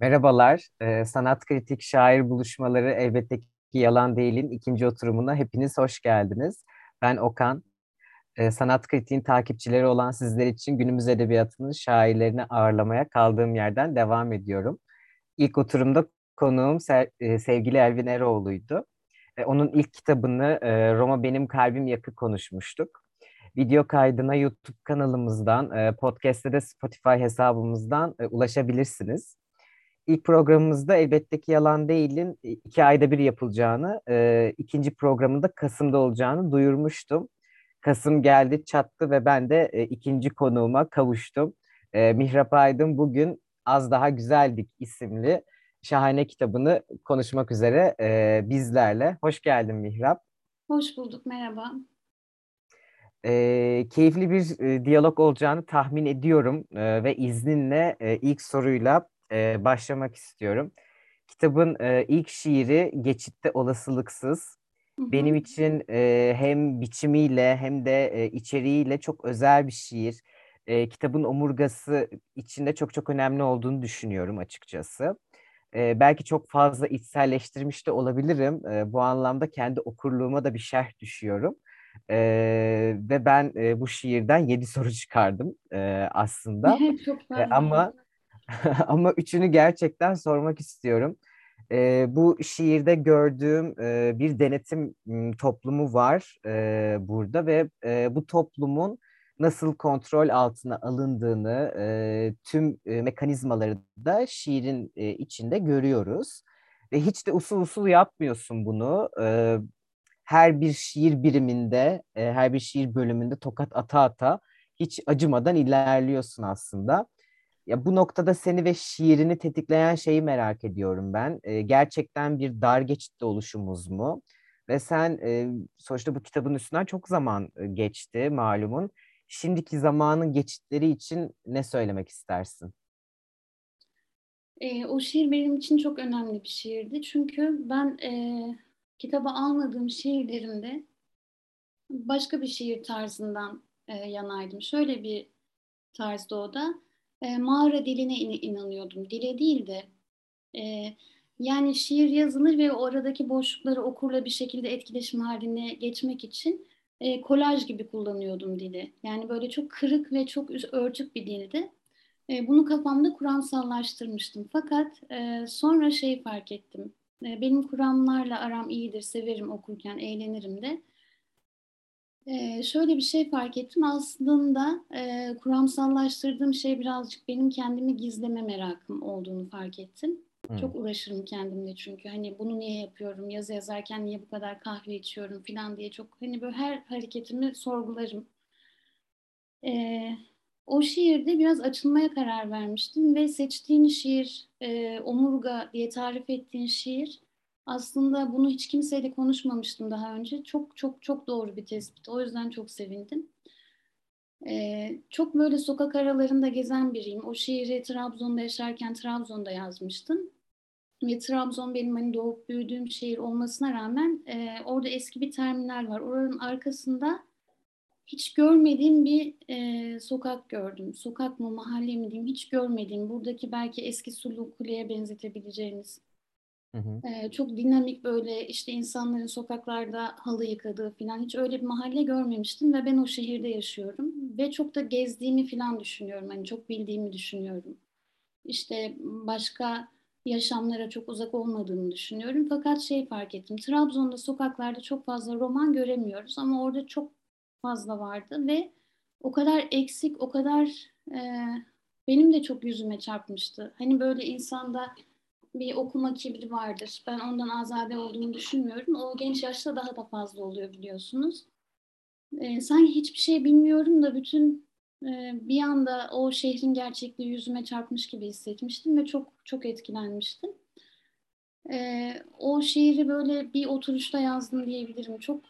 Merhabalar, Ee, Sanat Kritik Şair Buluşmaları Elbette ki Yalan Değil'in ikinci oturumuna hepiniz hoş geldiniz. Ben Okan. Ee, Sanat Kritik'in takipçileri olan sizler için günümüz edebiyatının şairlerini ağırlamaya kaldığım yerden devam ediyorum. İlk oturumda konuğum e, sevgili Elvin Eroğlu'ydu. E, Onun ilk kitabını e, Roma Benim Kalbim Yakı konuşmuştuk. Video kaydına YouTube kanalımızdan, e, podcast'te de Spotify hesabımızdan e, ulaşabilirsiniz. İlk programımızda elbette ki yalan değilin e, iki ayda bir yapılacağını, e, ikinci programında Kasım'da olacağını duyurmuştum. Kasım geldi çattı ve ben de e, ikinci konuğuma kavuştum. E, Mihrap Aydın bugün Az Daha Güzeldik isimli şahane kitabını konuşmak üzere e, bizlerle. Hoş geldin Mihrap. Hoş bulduk, merhaba. E, keyifli bir e, diyalog olacağını tahmin ediyorum e, ve izninle e, ilk soruyla e, başlamak istiyorum. Kitabın e, ilk şiiri Geçitte Olasılıksız. Benim için e, hem biçimiyle hem de e, içeriğiyle çok özel bir şiir. E, kitabın omurgası içinde çok çok önemli olduğunu düşünüyorum açıkçası. E, belki çok fazla içselleştirmiş de olabilirim. E, bu anlamda kendi okurluğuma da bir şerh düşüyorum. E, ve ben e, bu şiirden yedi soru çıkardım e, aslında. Çok E, ama ama üçünü gerçekten sormak istiyorum. E, bu şiirde gördüğüm e, bir denetim toplumu var e, burada ve e, bu toplumun nasıl kontrol altına alındığını e, tüm e, mekanizmaları da şiirin e, içinde görüyoruz. Ve hiç de usul usul yapmıyorsun bunu. E, her bir şiir biriminde, e, her bir şiir bölümünde tokat ata ata hiç acımadan ilerliyorsun aslında. Ya bu noktada seni ve şiirini tetikleyen şeyi merak ediyorum ben. E, gerçekten bir dar geçitte oluşumuz mu? Ve sen e, sonuçta bu kitabın üstünden çok zaman geçti malumun. Şimdiki zamanın geçitleri için ne söylemek istersin? E, o şiir benim için çok önemli bir şiirdi. Çünkü ben e, kitaba almadığım şiirlerimde başka bir şiir tarzından e, yanaydım. Şöyle bir tarzda o da. E, mağara diline in- inanıyordum. Dile değil de e, yani şiir yazılır ve oradaki boşlukları okurla bir şekilde etkileşim haline geçmek için e, kolaj gibi kullanıyordum dili. Yani böyle çok kırık ve çok örtük bir dildi. E, bunu kafamda kuramsallaştırmıştım. Fakat e, sonra şey fark ettim. E, benim kuramlarla aram iyidir, severim okurken, eğlenirim de. E, şöyle bir şey fark ettim. Aslında e, kuramsallaştırdığım şey birazcık benim kendimi gizleme merakım olduğunu fark ettim. Hmm. Çok uğraşırım kendimle çünkü. Hani bunu niye yapıyorum, yazı yazarken niye bu kadar kahve içiyorum falan diye çok hani böyle her hareketimi sorgularım. Ee, o şiirde biraz açılmaya karar vermiştim ve seçtiğin şiir, e, Omurga diye tarif ettiğin şiir aslında bunu hiç kimseyle konuşmamıştım daha önce. Çok çok çok doğru bir tespit. O yüzden çok sevindim. Ee, çok böyle sokak aralarında gezen biriyim. O şiiri Trabzon'da yaşarken Trabzon'da yazmıştım. Ve Trabzon benim hani doğup büyüdüğüm şehir olmasına rağmen e, orada eski bir terminal var. Oranın arkasında hiç görmediğim bir e, sokak gördüm. Sokak mı, mahalle mi diyeyim hiç görmediğim. Buradaki belki eski Sulu Kule'ye benzetebileceğiniz. Hı hı. e, çok dinamik böyle işte insanların sokaklarda halı yıkadığı falan hiç öyle bir mahalle görmemiştim ve ben o şehirde yaşıyorum. Ve çok da gezdiğimi falan düşünüyorum. Hani çok bildiğimi düşünüyorum. İşte başka yaşamlara çok uzak olmadığını düşünüyorum. Fakat şey fark ettim. Trabzon'da sokaklarda çok fazla roman göremiyoruz ama orada çok fazla vardı ve o kadar eksik, o kadar e, benim de çok yüzüme çarpmıştı. Hani böyle insanda bir okuma kibri vardır. Ben ondan azade olduğunu düşünmüyorum. O genç yaşta daha da fazla oluyor biliyorsunuz. E, sanki hiçbir şey bilmiyorum da bütün e, bir anda o şehrin gerçekliği yüzüme çarpmış gibi hissetmiştim ve çok çok etkilenmiştim. E, o şiiri böyle bir oturuşta yazdım diyebilirim. Çok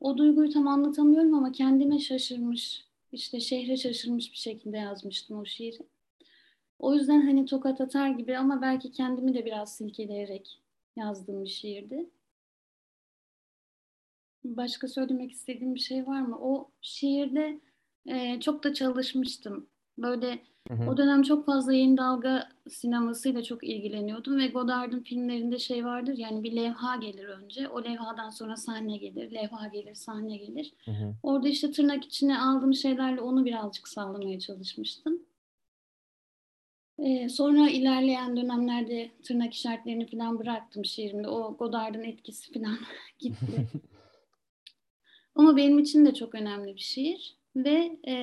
o duyguyu tam anlatamıyorum ama kendime şaşırmış, işte şehre şaşırmış bir şekilde yazmıştım o şiiri. O yüzden hani tokat atar gibi ama belki kendimi de biraz silkeleyerek yazdığım bir şiirdi. Başka söylemek istediğim bir şey var mı? O şiirde e, çok da çalışmıştım. Böyle Hı hı. O dönem çok fazla yeni dalga sinemasıyla çok ilgileniyordum ve Godard'ın filmlerinde şey vardır yani bir levha gelir önce. O levhadan sonra sahne gelir, levha gelir, sahne gelir. Hı hı. Orada işte tırnak içine aldığım şeylerle onu birazcık sağlamaya çalışmıştım. Ee, sonra ilerleyen dönemlerde tırnak işaretlerini falan bıraktım şiirimde. O Godard'ın etkisi falan gitti. Ama benim için de çok önemli bir şiir ve e,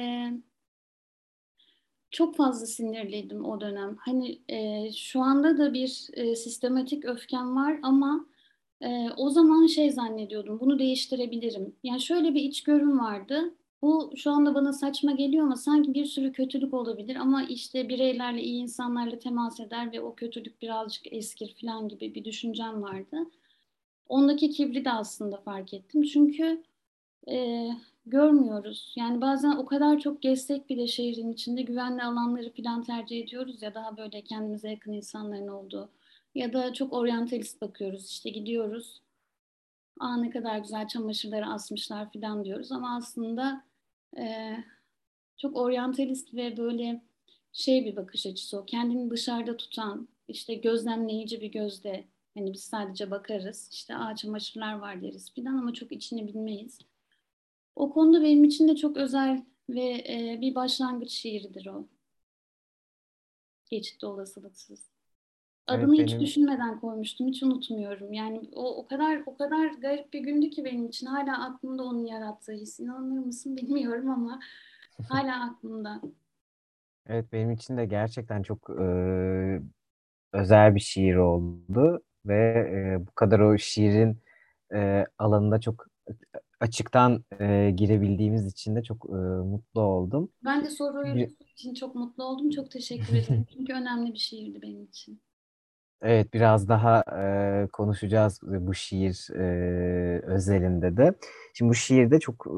çok fazla sinirliydim o dönem. Hani e, şu anda da bir e, sistematik öfkem var ama e, o zaman şey zannediyordum, bunu değiştirebilirim. Yani şöyle bir içgörüm vardı. Bu şu anda bana saçma geliyor ama sanki bir sürü kötülük olabilir ama işte bireylerle, iyi insanlarla temas eder ve o kötülük birazcık eskir falan gibi bir düşüncem vardı. Ondaki kibri de aslında fark ettim. Çünkü e, görmüyoruz. Yani bazen o kadar çok gezsek bile şehrin içinde güvenli alanları falan tercih ediyoruz ya daha böyle kendimize yakın insanların olduğu. Ya da çok oryantalist bakıyoruz. İşte gidiyoruz. Aa ne kadar güzel çamaşırları asmışlar falan diyoruz ama aslında e, çok oryantalist ve böyle şey bir bakış açısı o. Kendini dışarıda tutan, işte gözlemleyici bir gözde. Hani biz sadece bakarız. İşte aa çamaşırlar var deriz falan ama çok içini bilmeyiz. O konuda benim için de çok özel ve e, bir başlangıç şiiridir o. Geçitte olasılıksız. Adını evet, hiç benim... düşünmeden koymuştum, hiç unutmuyorum. Yani o o kadar o kadar garip bir gündü ki benim için. Hala aklımda onun yarattığı his. İnanır mısın bilmiyorum ama hala aklımda. Evet benim için de gerçekten çok e, özel bir şiir oldu ve e, bu kadar o şiirin e, alanında çok açıktan e, girebildiğimiz için de çok e, mutlu oldum. Ben de soruyu için çok mutlu oldum. Çok teşekkür ederim. Çünkü önemli bir şiirdi benim için. Evet, biraz daha e, konuşacağız bu şiir e, özelinde de. Şimdi bu şiirde çok e,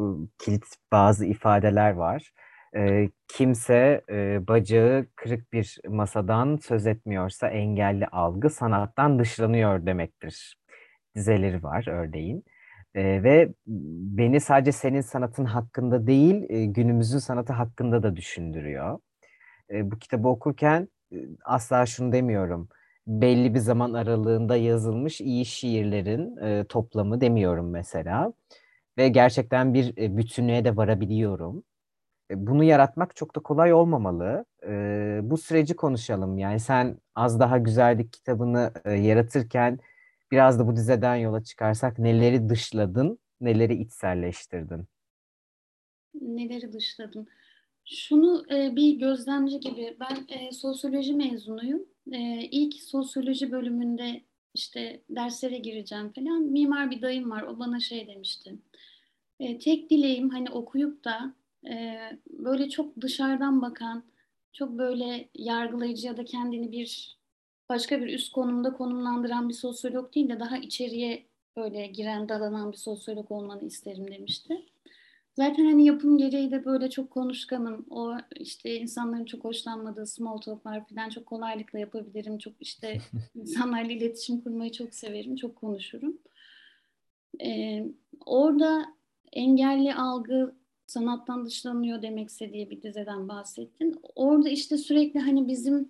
kilit bazı ifadeler var. E, kimse e, bacağı kırık bir masadan söz etmiyorsa engelli algı sanattan dışlanıyor demektir. Dizeleri var örneğin. E, ve beni sadece senin sanatın hakkında değil, e, günümüzün sanatı hakkında da düşündürüyor. E, bu kitabı okurken e, asla şunu demiyorum. Belli bir zaman aralığında yazılmış iyi şiirlerin e, toplamı demiyorum mesela. Ve gerçekten bir e, bütünlüğe de varabiliyorum. E, bunu yaratmak çok da kolay olmamalı. E, bu süreci konuşalım. Yani sen Az Daha Güzellik kitabını e, yaratırken Biraz da bu dizeden yola çıkarsak neleri dışladın, neleri içselleştirdin? Neleri dışladım? Şunu e, bir gözlemci gibi, ben e, sosyoloji mezunuyum. E, ilk sosyoloji bölümünde işte derslere gireceğim falan. Mimar bir dayım var, o bana şey demişti. E, tek dileğim hani okuyup da e, böyle çok dışarıdan bakan, çok böyle yargılayıcı ya da kendini bir başka bir üst konumda konumlandıran bir sosyolog değil de daha içeriye böyle giren dalanan bir sosyolog olmanı isterim demişti. Zaten hani yapım gereği de böyle çok konuşkanım. O işte insanların çok hoşlanmadığı small talklar falan çok kolaylıkla yapabilirim. Çok işte insanlarla iletişim kurmayı çok severim. Çok konuşurum. Ee, orada engelli algı sanattan dışlanıyor demekse diye bir dizeden bahsettin. Orada işte sürekli hani bizim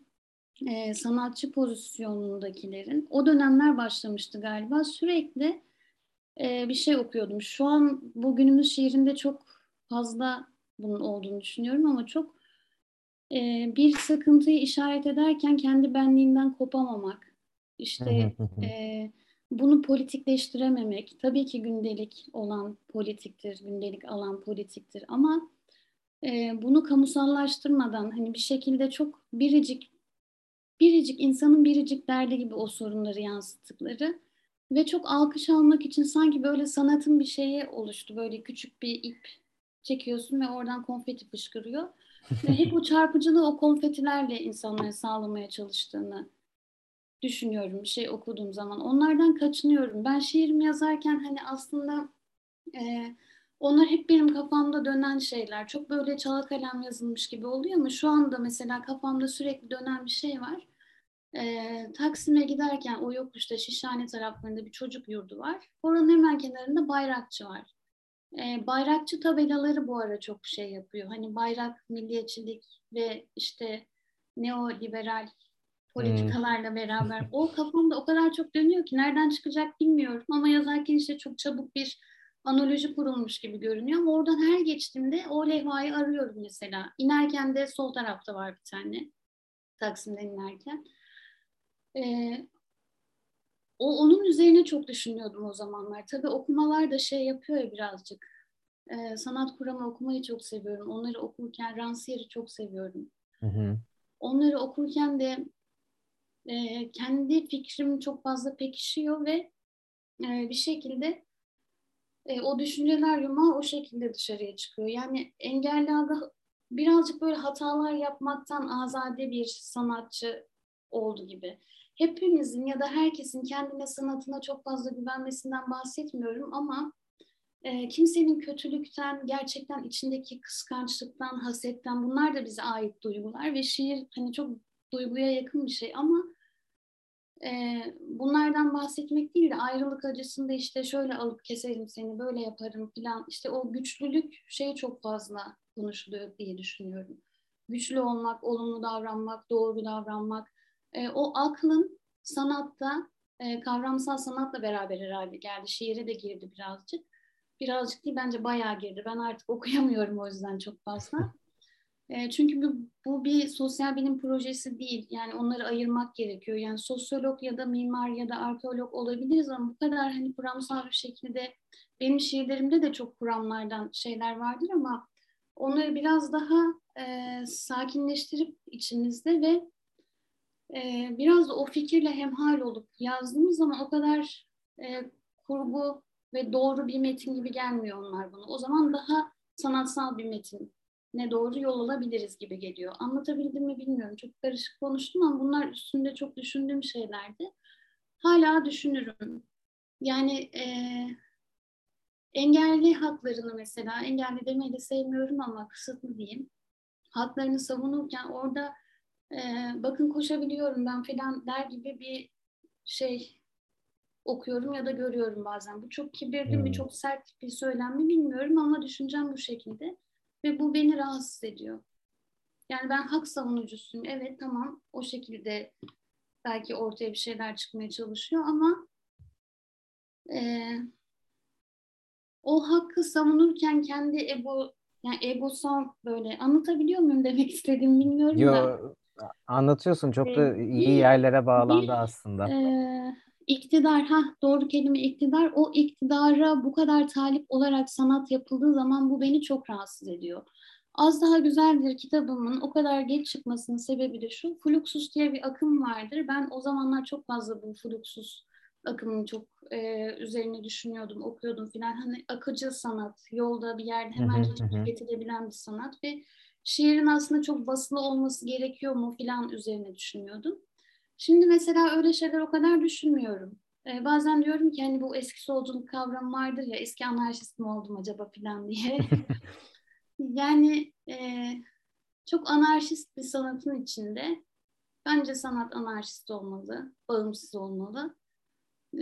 e, sanatçı pozisyonundakilerin o dönemler başlamıştı galiba sürekli e, bir şey okuyordum. Şu an bugünümüz şiirinde çok fazla bunun olduğunu düşünüyorum ama çok e, bir sıkıntıyı işaret ederken kendi benliğinden kopamamak, işte e, bunu politikleştirememek, tabii ki gündelik olan politiktir, gündelik alan politiktir ama e, bunu kamusallaştırmadan hani bir şekilde çok biricik biricik insanın biricik derdi gibi o sorunları yansıttıkları ve çok alkış almak için sanki böyle sanatın bir şeyi oluştu. Böyle küçük bir ip çekiyorsun ve oradan konfeti fışkırıyor. ve hep o çarpıcılığı o konfetilerle insanlara sağlamaya çalıştığını düşünüyorum bir şey okuduğum zaman. Onlardan kaçınıyorum. Ben şiirimi yazarken hani aslında e, onlar hep benim kafamda dönen şeyler. Çok böyle çala kalem yazılmış gibi oluyor ama şu anda mesela kafamda sürekli dönen bir şey var. Ee, Taksim'e giderken o yokuşta Şişhane taraflarında bir çocuk yurdu var. Oranın hemen kenarında bayrakçı var. Ee, bayrakçı tabelaları bu ara çok şey yapıyor. Hani bayrak, milliyetçilik ve işte neoliberal politikalarla hmm. beraber. o kafamda o kadar çok dönüyor ki nereden çıkacak bilmiyorum ama yazarken işte çok çabuk bir analoji kurulmuş gibi görünüyor ama oradan her geçtiğimde o levhayı arıyorum mesela. İnerken de sol tarafta var bir tane. Taksim'den inerken. Ee, o onun üzerine çok düşünüyordum o zamanlar. Tabii okumalar da şey yapıyor ya birazcık. Ee, sanat kuramı okumayı çok seviyorum. Onları okurken Rancière'i çok seviyorum. Hı hı. Onları okurken de e, kendi fikrim çok fazla pekişiyor ve e, bir şekilde e, o düşünceler yumağı o şekilde dışarıya çıkıyor. Yani engelli aga birazcık böyle hatalar yapmaktan azade bir sanatçı oldu gibi. Hepimizin ya da herkesin kendine sanatına çok fazla güvenmesinden bahsetmiyorum ama e, kimsenin kötülükten, gerçekten içindeki kıskançlıktan, hasetten bunlar da bize ait duygular ve şiir hani çok duyguya yakın bir şey ama e, bunlardan bahsetmek değil de ayrılık acısında işte şöyle alıp keserim seni, böyle yaparım falan. İşte o güçlülük şey çok fazla konuşuluyor diye düşünüyorum. Güçlü olmak, olumlu davranmak, doğru davranmak. E, o aklın sanatta, e, kavramsal sanatla beraber herhalde geldi. Şiire de girdi birazcık. Birazcık değil bence bayağı girdi. Ben artık okuyamıyorum o yüzden çok fazla. E, çünkü bu, bu bir sosyal bilim projesi değil. Yani onları ayırmak gerekiyor. Yani sosyolog ya da mimar ya da arkeolog olabiliriz ama bu kadar hani kuramsal bir şekilde benim şiirlerimde de çok kuramlardan şeyler vardır ama onları biraz daha e, sakinleştirip içimizde ve e, biraz da o fikirle hemhal olup yazdığımız zaman o kadar e, kurgu ve doğru bir metin gibi gelmiyor onlar bana. O zaman daha sanatsal bir metin ne doğru yol alabiliriz gibi geliyor. Anlatabildim mi bilmiyorum. Çok karışık konuştum ama bunlar üstünde çok düşündüğüm şeylerdi. Hala düşünürüm. Yani e, engelli haklarını mesela, engelli demeyi de sevmiyorum ama kısıtlı diyeyim. Haklarını savunurken orada e, bakın koşabiliyorum ben falan der gibi bir şey okuyorum ya da görüyorum bazen. Bu çok kibirli mi, hmm. çok sert bir söylem mi bilmiyorum ama düşüncem bu şekilde. Ve bu beni rahatsız ediyor. Yani ben hak savunucusuyum. Evet tamam o şekilde belki ortaya bir şeyler çıkmaya çalışıyor ama e, o hakkı savunurken kendi ego yani egosal böyle anlatabiliyor muyum demek istediğimi bilmiyorum Yo, da. Anlatıyorsun çok da iyi yerlere bağlandı bir, aslında. E, iktidar ha doğru kelime iktidar o iktidara bu kadar talip olarak sanat yapıldığı zaman bu beni çok rahatsız ediyor. Az daha güzeldir kitabımın o kadar geç çıkmasının sebebi de şu. Fluxus diye bir akım vardır. Ben o zamanlar çok fazla bu Fluxus akımını çok e, üzerine düşünüyordum, okuyordum filan. Hani akıcı sanat, yolda bir yerde hemen tüketilebilen bir sanat ve şiirin aslında çok basılı olması gerekiyor mu filan üzerine düşünüyordum. Şimdi mesela öyle şeyler o kadar düşünmüyorum. Ee, bazen diyorum ki hani bu eski solculuk kavramı vardır ya eski anarşist mi oldum acaba filan diye. yani e, çok anarşist bir sanatın içinde bence sanat anarşist olmalı, bağımsız olmalı.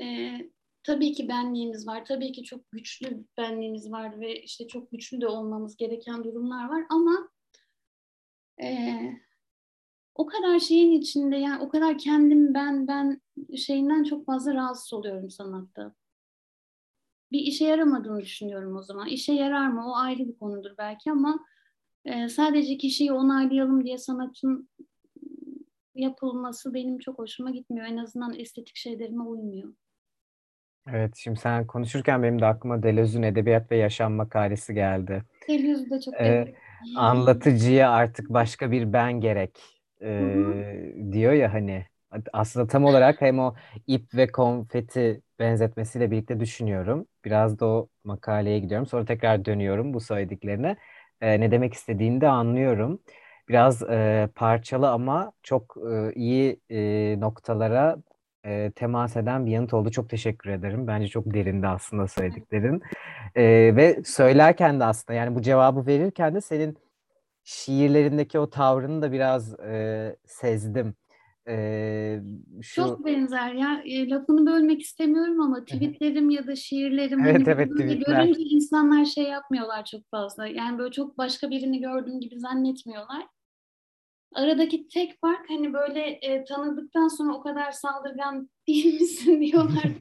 E, tabii ki benliğimiz var, tabii ki çok güçlü benliğimiz var ve işte çok güçlü de olmamız gereken durumlar var ama e, o kadar şeyin içinde yani o kadar kendim ben ben şeyinden çok fazla rahatsız oluyorum sanatta. Bir işe yaramadığını düşünüyorum o zaman. İşe yarar mı? O ayrı bir konudur belki ama e, sadece kişiyi onaylayalım diye sanatın yapılması benim çok hoşuma gitmiyor. En azından estetik şeylerime uymuyor. Evet, şimdi sen konuşurken benim de aklıma Deleuze'ün Edebiyat ve Yaşam makalesi geldi. Deleuze de çok ee, Anlatıcıya artık başka bir ben gerek e, diyor ya hani aslında tam olarak hem o ip ve konfeti benzetmesiyle birlikte düşünüyorum. Biraz da o makaleye gidiyorum. Sonra tekrar dönüyorum bu söylediklerine. E, ne demek istediğini de anlıyorum. Biraz e, parçalı ama çok e, iyi e, noktalara e, temas eden bir yanıt oldu. Çok teşekkür ederim. Bence çok derindi aslında söylediklerin. E, ve söylerken de aslında yani bu cevabı verirken de senin şiirlerindeki o tavrını da biraz e, sezdim. E, şu... Çok benzer ya. E, lafını bölmek istemiyorum ama tweetlerim ya da şiirlerim evet, hani evet, tweetler. görünce insanlar şey yapmıyorlar çok fazla. Yani böyle çok başka birini gördüğüm gibi zannetmiyorlar. Aradaki tek fark hani böyle e, tanıdıktan sonra o kadar saldırgan değil misin diyorlar.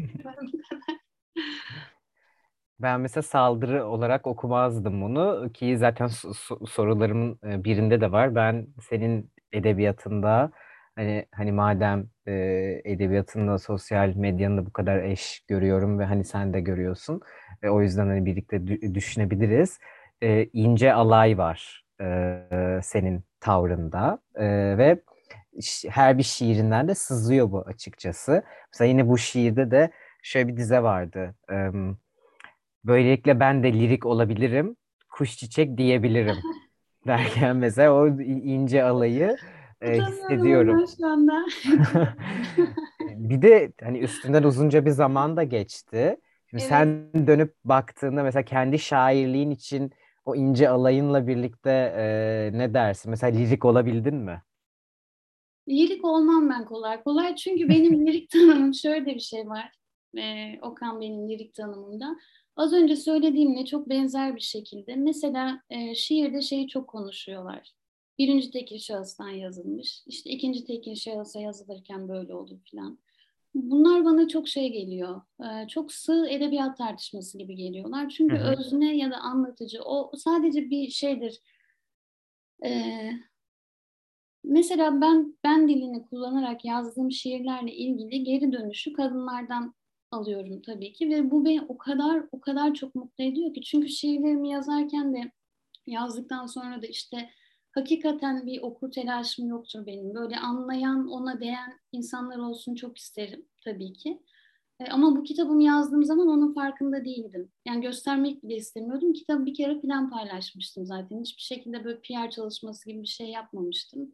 Ben mesela saldırı olarak okumazdım bunu ki zaten sorularımın e, birinde de var. Ben senin edebiyatında hani hani madem e, edebiyatında sosyal medyanın da bu kadar eş görüyorum ve hani sen de görüyorsun. ve o yüzden hani birlikte düşünebiliriz. E, ince alay var e, senin tavrında e, ve her bir şiirinden de sızıyor bu açıkçası. Mesela yine bu şiirde de şöyle bir dize vardı. E, Böylelikle ben de lirik olabilirim, kuş çiçek diyebilirim derken mesela o ince alayı e, hissediyorum. Bir de hani üstünden uzunca bir zaman da geçti. Şimdi evet. sen dönüp baktığında mesela kendi şairliğin için o ince alayınla birlikte e, ne dersin? Mesela lirik olabildin mi? Lirik olmam ben kolay kolay. Çünkü benim lirik tanımım şöyle bir şey var. E, Okan benim lirik tanımımda. Az önce söylediğimle çok benzer bir şekilde. Mesela e, şiirde şeyi çok konuşuyorlar. Birinci tekil şahıstan yazılmış. İşte ikinci tekil şahısa yazılırken böyle olur filan. Bunlar bana çok şey geliyor. E, çok sığ edebiyat tartışması gibi geliyorlar. Çünkü hı hı. özne ya da anlatıcı o sadece bir şeydir. E, mesela ben ben dilini kullanarak yazdığım şiirlerle ilgili geri dönüşü kadınlardan alıyorum tabii ki ve bu beni o kadar o kadar çok mutlu ediyor ki çünkü şiirlerimi yazarken de yazdıktan sonra da işte hakikaten bir okur telaşım yoktur benim. Böyle anlayan, ona değen insanlar olsun çok isterim tabii ki. E, ama bu kitabımı yazdığım zaman onun farkında değildim. Yani göstermek bile istemiyordum. Kitabı bir kere falan paylaşmıştım zaten. Hiçbir şekilde böyle PR çalışması gibi bir şey yapmamıştım.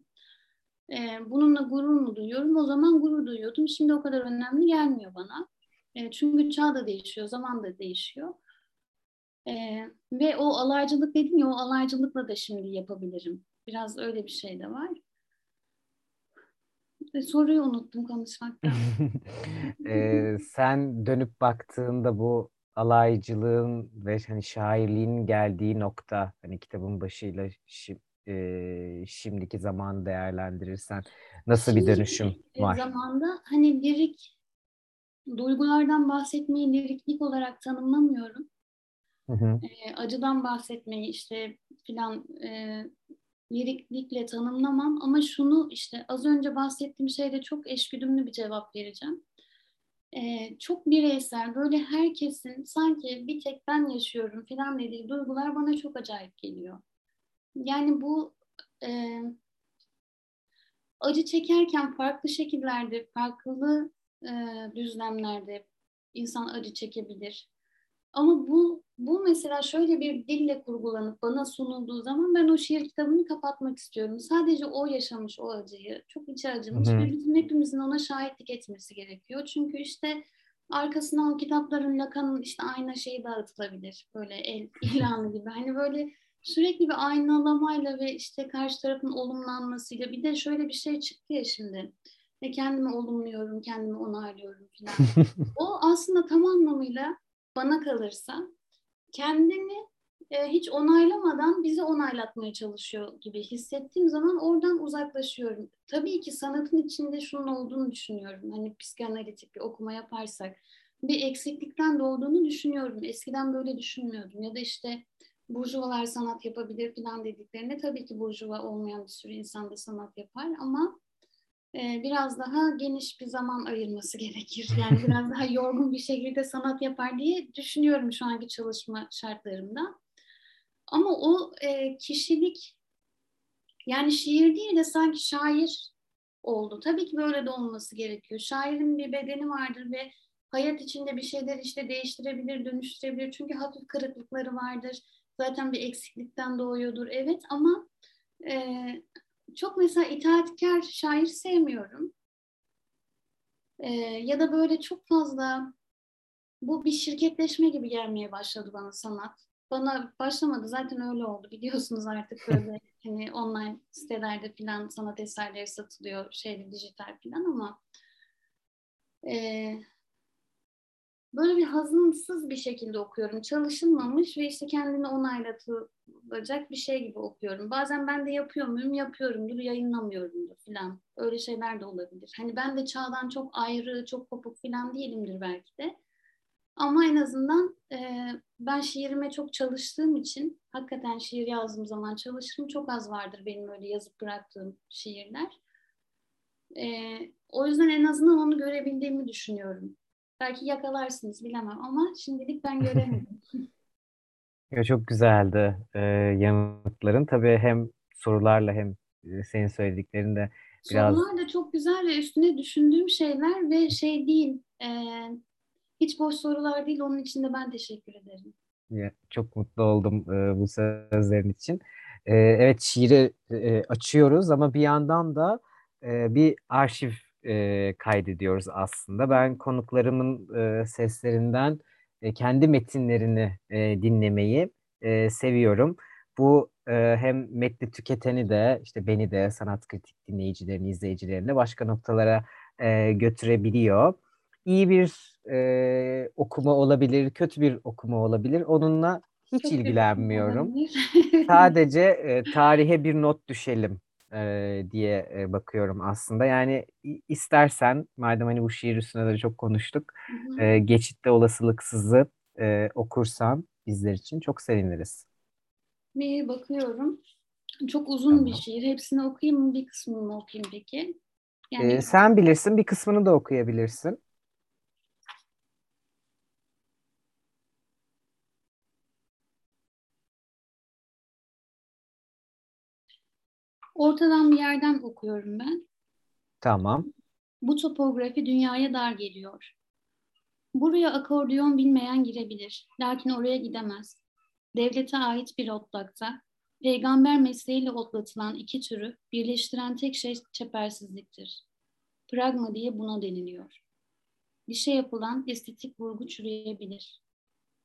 E, bununla gurur mu duyuyorum? O zaman gurur duyuyordum. Şimdi o kadar önemli gelmiyor bana. E, çünkü çağ da değişiyor, zaman da değişiyor. Ve o alaycılık dedim ya, o alaycılıkla da şimdi yapabilirim. Biraz öyle bir şey de var. E, soruyu unuttum konuşmaktan. e, sen dönüp baktığında bu alaycılığın ve hani şairliğin geldiği nokta hani kitabın başıyla şi, e, şimdiki zaman değerlendirirsen nasıl Şimdi, bir dönüşüm var? Zamanda hani lirik duygulardan bahsetmeyi liriklik olarak tanımlamıyorum. Hı hı. E, acıdan bahsetmeyi işte filan e, liriklikle tanımlamam ama şunu işte az önce bahsettiğim şeyde çok eşgüdümlü bir cevap vereceğim. E, çok bireysel böyle herkesin sanki bir tek ben yaşıyorum filan dediği duygular bana çok acayip geliyor. Yani bu e, acı çekerken farklı şekillerde, farklı e, düzlemlerde insan acı çekebilir. Ama bu bu mesela şöyle bir dille kurgulanıp bana sunulduğu zaman ben o şiir kitabını kapatmak istiyorum. Sadece o yaşamış o acıyı, çok içi acımış ve bizim hepimizin ona şahitlik etmesi gerekiyor. Çünkü işte arkasına o kitapların Lacan'ın işte aynı şeyi dağıtılabilir. Böyle el ilanı gibi. Hani böyle sürekli bir aynalamayla ve işte karşı tarafın olumlanmasıyla bir de şöyle bir şey çıktı ya şimdi ve kendimi olumluyorum, kendimi onaylıyorum falan. o aslında tam anlamıyla bana kalırsa kendini e, hiç onaylamadan bizi onaylatmaya çalışıyor gibi hissettiğim zaman oradan uzaklaşıyorum. Tabii ki sanatın içinde şunun olduğunu düşünüyorum. Hani psikanalitik bir okuma yaparsak bir eksiklikten doğduğunu düşünüyorum. Eskiden böyle düşünmüyordum. Ya da işte burjuvalar sanat yapabilir falan dediklerinde tabii ki burjuva olmayan bir sürü insan da sanat yapar ama biraz daha geniş bir zaman ayırması gerekir. Yani biraz daha yorgun bir şekilde sanat yapar diye düşünüyorum şu anki çalışma şartlarımda. Ama o e, kişilik yani şiir değil de sanki şair oldu. Tabii ki böyle de olması gerekiyor. Şairin bir bedeni vardır ve hayat içinde bir şeyler işte değiştirebilir, dönüştürebilir. Çünkü hafif kırıklıkları vardır. Zaten bir eksiklikten doğuyordur. Evet ama e, çok mesela itaatkar şair sevmiyorum. Ee, ya da böyle çok fazla bu bir şirketleşme gibi gelmeye başladı bana sanat. Bana başlamadı zaten öyle oldu biliyorsunuz artık böyle hani online sitelerde filan sanat eserleri satılıyor şeyde dijital filan ama e, böyle bir hazımsız bir şekilde okuyorum. Çalışılmamış ve işte kendini onaylatılacak bir şey gibi okuyorum. Bazen ben de yapıyor muyum? Yapıyorumdur, yayınlamıyorumdur falan. Öyle şeyler de olabilir. Hani ben de çağdan çok ayrı, çok kopuk falan değilimdir belki de. Ama en azından e, ben şiirime çok çalıştığım için hakikaten şiir yazdığım zaman çalışırım. Çok az vardır benim öyle yazıp bıraktığım şiirler. E, o yüzden en azından onu görebildiğimi düşünüyorum. Belki yakalarsınız bilemem ama şimdilik ben göremedim. Ya çok güzeldi e, yanıtların. Tabii hem sorularla hem e, senin söylediklerin de biraz... Sorular da çok güzel ve üstüne düşündüğüm şeyler ve şey değil, e, hiç boş sorular değil. Onun için de ben teşekkür ederim. Ya, çok mutlu oldum e, bu sözlerin için. E, evet şiiri e, açıyoruz ama bir yandan da e, bir arşiv e, kaydediyoruz aslında. Ben konuklarımın e, seslerinden e, kendi metinlerini e, dinlemeyi e, seviyorum. Bu e, hem metni tüketeni de işte beni de sanat kritik dinleyicilerini, izleyicilerini başka noktalara e, götürebiliyor. İyi bir e, okuma olabilir, kötü bir okuma olabilir. Onunla hiç Çok ilgilenmiyorum. Sadece e, tarihe bir not düşelim e, diye e, bakıyorum aslında. Yani istersen madem hani bu şiir üstüne de çok konuştuk. E, geçitte olasılıksızı e, okursan bizler için çok seviniriz. Bir bakıyorum. Çok uzun tamam. bir şiir. Hepsini okuyayım mı? Bir kısmını mı okuyayım peki? Yani... E, sen bilirsin. Bir kısmını da okuyabilirsin. Ortadan bir yerden okuyorum ben. Tamam. Bu topografi dünyaya dar geliyor. Buraya akordeon bilmeyen girebilir. Lakin oraya gidemez. Devlete ait bir otlakta, peygamber mesleğiyle otlatılan iki türü birleştiren tek şey çepersizliktir. Pragma diye buna deniliyor. Bir şey yapılan estetik vurgu çürüyebilir.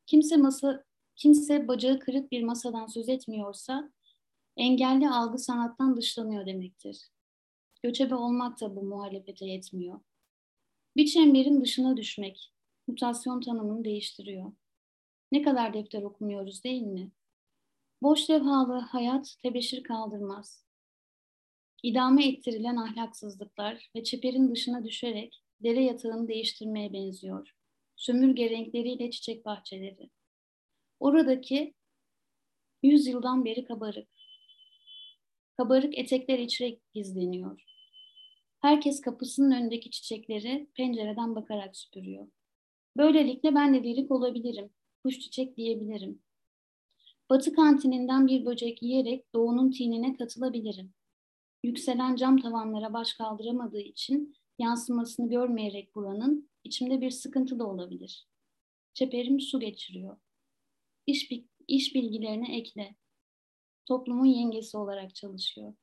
Kimse masa, kimse bacağı kırık bir masadan söz etmiyorsa Engelli algı sanattan dışlanıyor demektir. Göçebe olmak da bu muhalefete yetmiyor. Bir çemberin dışına düşmek, mutasyon tanımını değiştiriyor. Ne kadar defter okumuyoruz değil mi? Boş levhalı hayat tebeşir kaldırmaz. İdame ettirilen ahlaksızlıklar ve çeperin dışına düşerek dere yatağını değiştirmeye benziyor. Sömürge renkleriyle çiçek bahçeleri. Oradaki yüz yıldan beri kabarık, Kabarık etekler içine gizleniyor. Herkes kapısının önündeki çiçekleri pencereden bakarak süpürüyor. Böylelikle ben de lirik olabilirim. Kuş çiçek diyebilirim. Batı kantininden bir böcek yiyerek doğunun tinine katılabilirim. Yükselen cam tavanlara baş kaldıramadığı için yansımasını görmeyerek buranın içimde bir sıkıntı da olabilir. Çeperim su geçiriyor. İş, iş bilgilerini ekle toplumun yengesi olarak çalışıyor.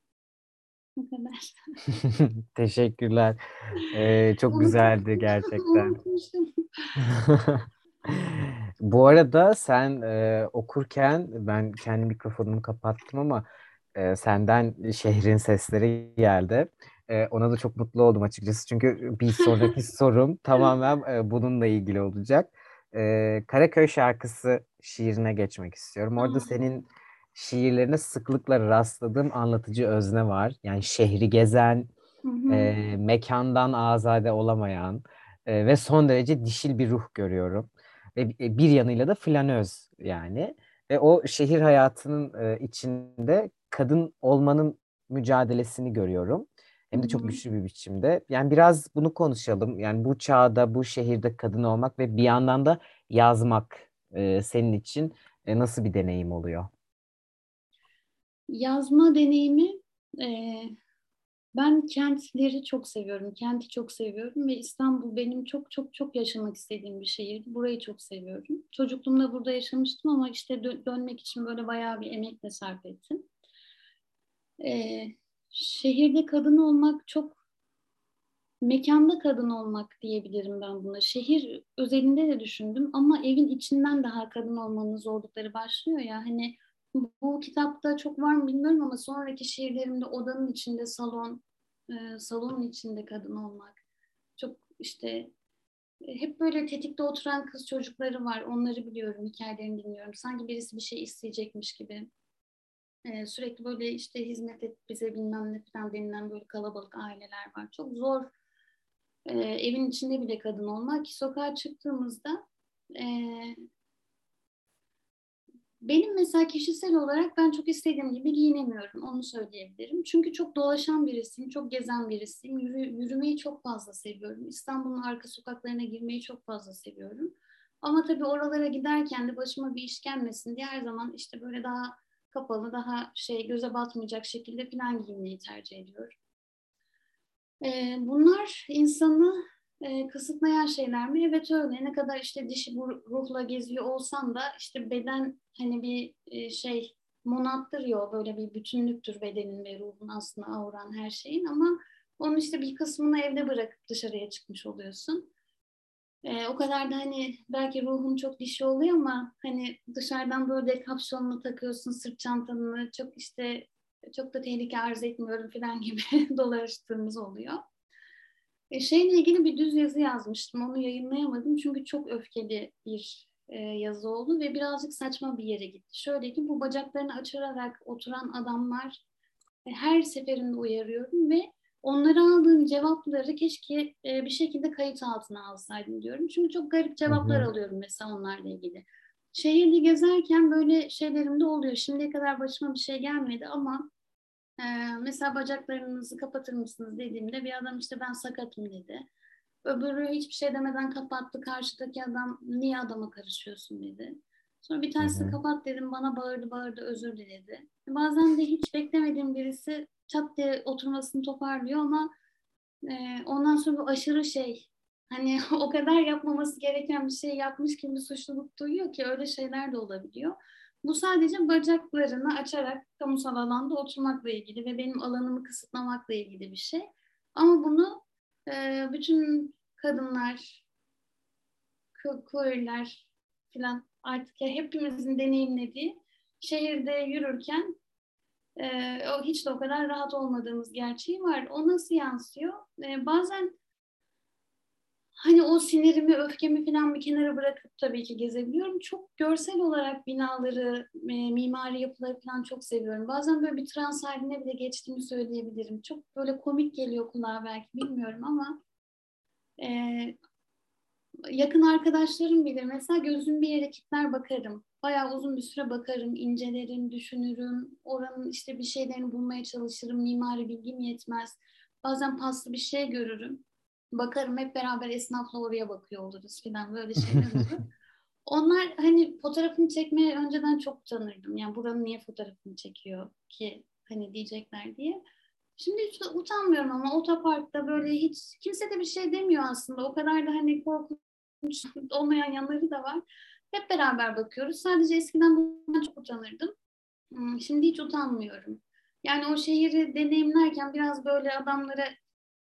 Bu kadar. Teşekkürler. Ee, çok güzeldi gerçekten. Bu arada sen e, okurken ben kendi mikrofonumu kapattım ama e, senden şehrin sesleri geldi. E, ona da çok mutlu oldum açıkçası. Çünkü bir sonraki sorum tamamen e, bununla ilgili olacak. E, Karaköy şarkısı şiirine geçmek istiyorum. Orada senin şiirlerine sıklıkla rastladığım anlatıcı özne var. Yani şehri gezen, E, mekandan azade olamayan e, ve son derece dişil bir ruh görüyorum. Ve bir yanıyla da flanöz yani. Ve o şehir hayatının e, içinde kadın olmanın mücadelesini görüyorum. Hem de çok güçlü bir biçimde. Yani biraz bunu konuşalım. Yani bu çağda, bu şehirde kadın olmak ve bir yandan da yazmak e, senin için e, nasıl bir deneyim oluyor? Yazma deneyimi e, ben kentleri çok seviyorum. Kenti çok seviyorum ve İstanbul benim çok çok çok yaşamak istediğim bir şehir. Burayı çok seviyorum. Çocukluğumda burada yaşamıştım ama işte dö- dönmek için böyle bayağı bir emekle sarf ettim. Ee, şehirde kadın olmak çok mekanda kadın olmak diyebilirim ben buna. Şehir özelinde de düşündüm ama evin içinden daha kadın olmanın zorlukları başlıyor ya. Hani bu kitapta çok var mı bilmiyorum ama sonraki şiirlerimde odanın içinde salon, e, salonun içinde kadın olmak. Çok işte hep böyle tetikte oturan kız çocukları var. Onları biliyorum, hikayelerini dinliyorum. Sanki birisi bir şey isteyecekmiş gibi. Ee, sürekli böyle işte hizmet et bize bilmem ne falan denilen böyle kalabalık aileler var. Çok zor e, evin içinde bile kadın olmak sokağa çıktığımızda e, benim mesela kişisel olarak ben çok istediğim gibi giyinemiyorum. Onu söyleyebilirim. Çünkü çok dolaşan birisiyim, çok gezen birisiyim. Yürü, yürümeyi çok fazla seviyorum. İstanbul'un arka sokaklarına girmeyi çok fazla seviyorum. Ama tabii oralara giderken de başıma bir iş gelmesin diye her zaman işte böyle daha kapalı, daha şey göze batmayacak şekilde falan giyinmeyi tercih ediyorum. Ee, bunlar insanı e, kısıtlayan şeyler mi? Evet öyle. Ne kadar işte dişi bu ruhla geziyor olsam da işte beden hani bir e, şey monattırıyor. Böyle bir bütünlüktür bedenin ve ruhun aslında avuran her şeyin ama onun işte bir kısmını evde bırakıp dışarıya çıkmış oluyorsun. E, o kadar da hani belki ruhun çok dişi oluyor ama hani dışarıdan böyle kapşonunu takıyorsun, sırt çantanını çok işte çok da tehlike arz etmiyorum falan gibi dolaştığımız oluyor. E, şeyle ilgili bir düz yazı yazmıştım. Onu yayınlayamadım çünkü çok öfkeli bir e, yazı oldu ve birazcık saçma bir yere gitti. Şöyle ki bu bacaklarını açırarak oturan adamlar e, her seferinde uyarıyorum ve onlara aldığım cevapları keşke e, bir şekilde kayıt altına alsaydım diyorum. Çünkü çok garip cevaplar alıyorum mesela onlarla ilgili. Şehirde gezerken böyle şeylerim de oluyor. Şimdiye kadar başıma bir şey gelmedi ama ee, mesela bacaklarınızı kapatır mısınız dediğimde bir adam işte ben sakatım dedi. Öbürü hiçbir şey demeden kapattı. Karşıdaki adam niye adama karışıyorsun dedi. Sonra bir tanesi kapat dedim bana bağırdı bağırdı özür diledi. Bazen de hiç beklemediğim birisi çat diye oturmasını toparlıyor ama e, ondan sonra bu aşırı şey hani o kadar yapmaması gereken bir şey yapmış gibi bir suçluluk duyuyor ki öyle şeyler de olabiliyor. Bu sadece bacaklarını açarak kamusal alanda oturmakla ilgili ve benim alanımı kısıtlamakla ilgili bir şey. Ama bunu e, bütün kadınlar, queerler falan artık ya hepimizin deneyimlediği şehirde yürürken e, o hiç de o kadar rahat olmadığımız gerçeği var. O nasıl yansıyor? E, bazen hani o sinirimi, öfkemi falan bir kenara bırakıp tabii ki gezebiliyorum. Çok görsel olarak binaları, e, mimari yapıları falan çok seviyorum. Bazen böyle bir trans haline bile geçtiğimi söyleyebilirim. Çok böyle komik geliyor kulağa belki bilmiyorum ama e, yakın arkadaşlarım bilir. Mesela gözüm bir yere kitler bakarım. Bayağı uzun bir süre bakarım, incelerim, düşünürüm. Oranın işte bir şeylerini bulmaya çalışırım. Mimari bilgim yetmez. Bazen paslı bir şey görürüm bakarım hep beraber esnafla oraya bakıyor oluruz filan böyle şeyler olur. Onlar hani fotoğrafını çekmeye önceden çok utanırdım. Yani buranın niye fotoğrafını çekiyor ki hani diyecekler diye. Şimdi hiç utanmıyorum ama otoparkta böyle hiç kimse de bir şey demiyor aslında. O kadar da hani korkunç olmayan yanları da var. Hep beraber bakıyoruz. Sadece eskiden bundan çok utanırdım. Hmm, şimdi hiç utanmıyorum. Yani o şehri deneyimlerken biraz böyle adamlara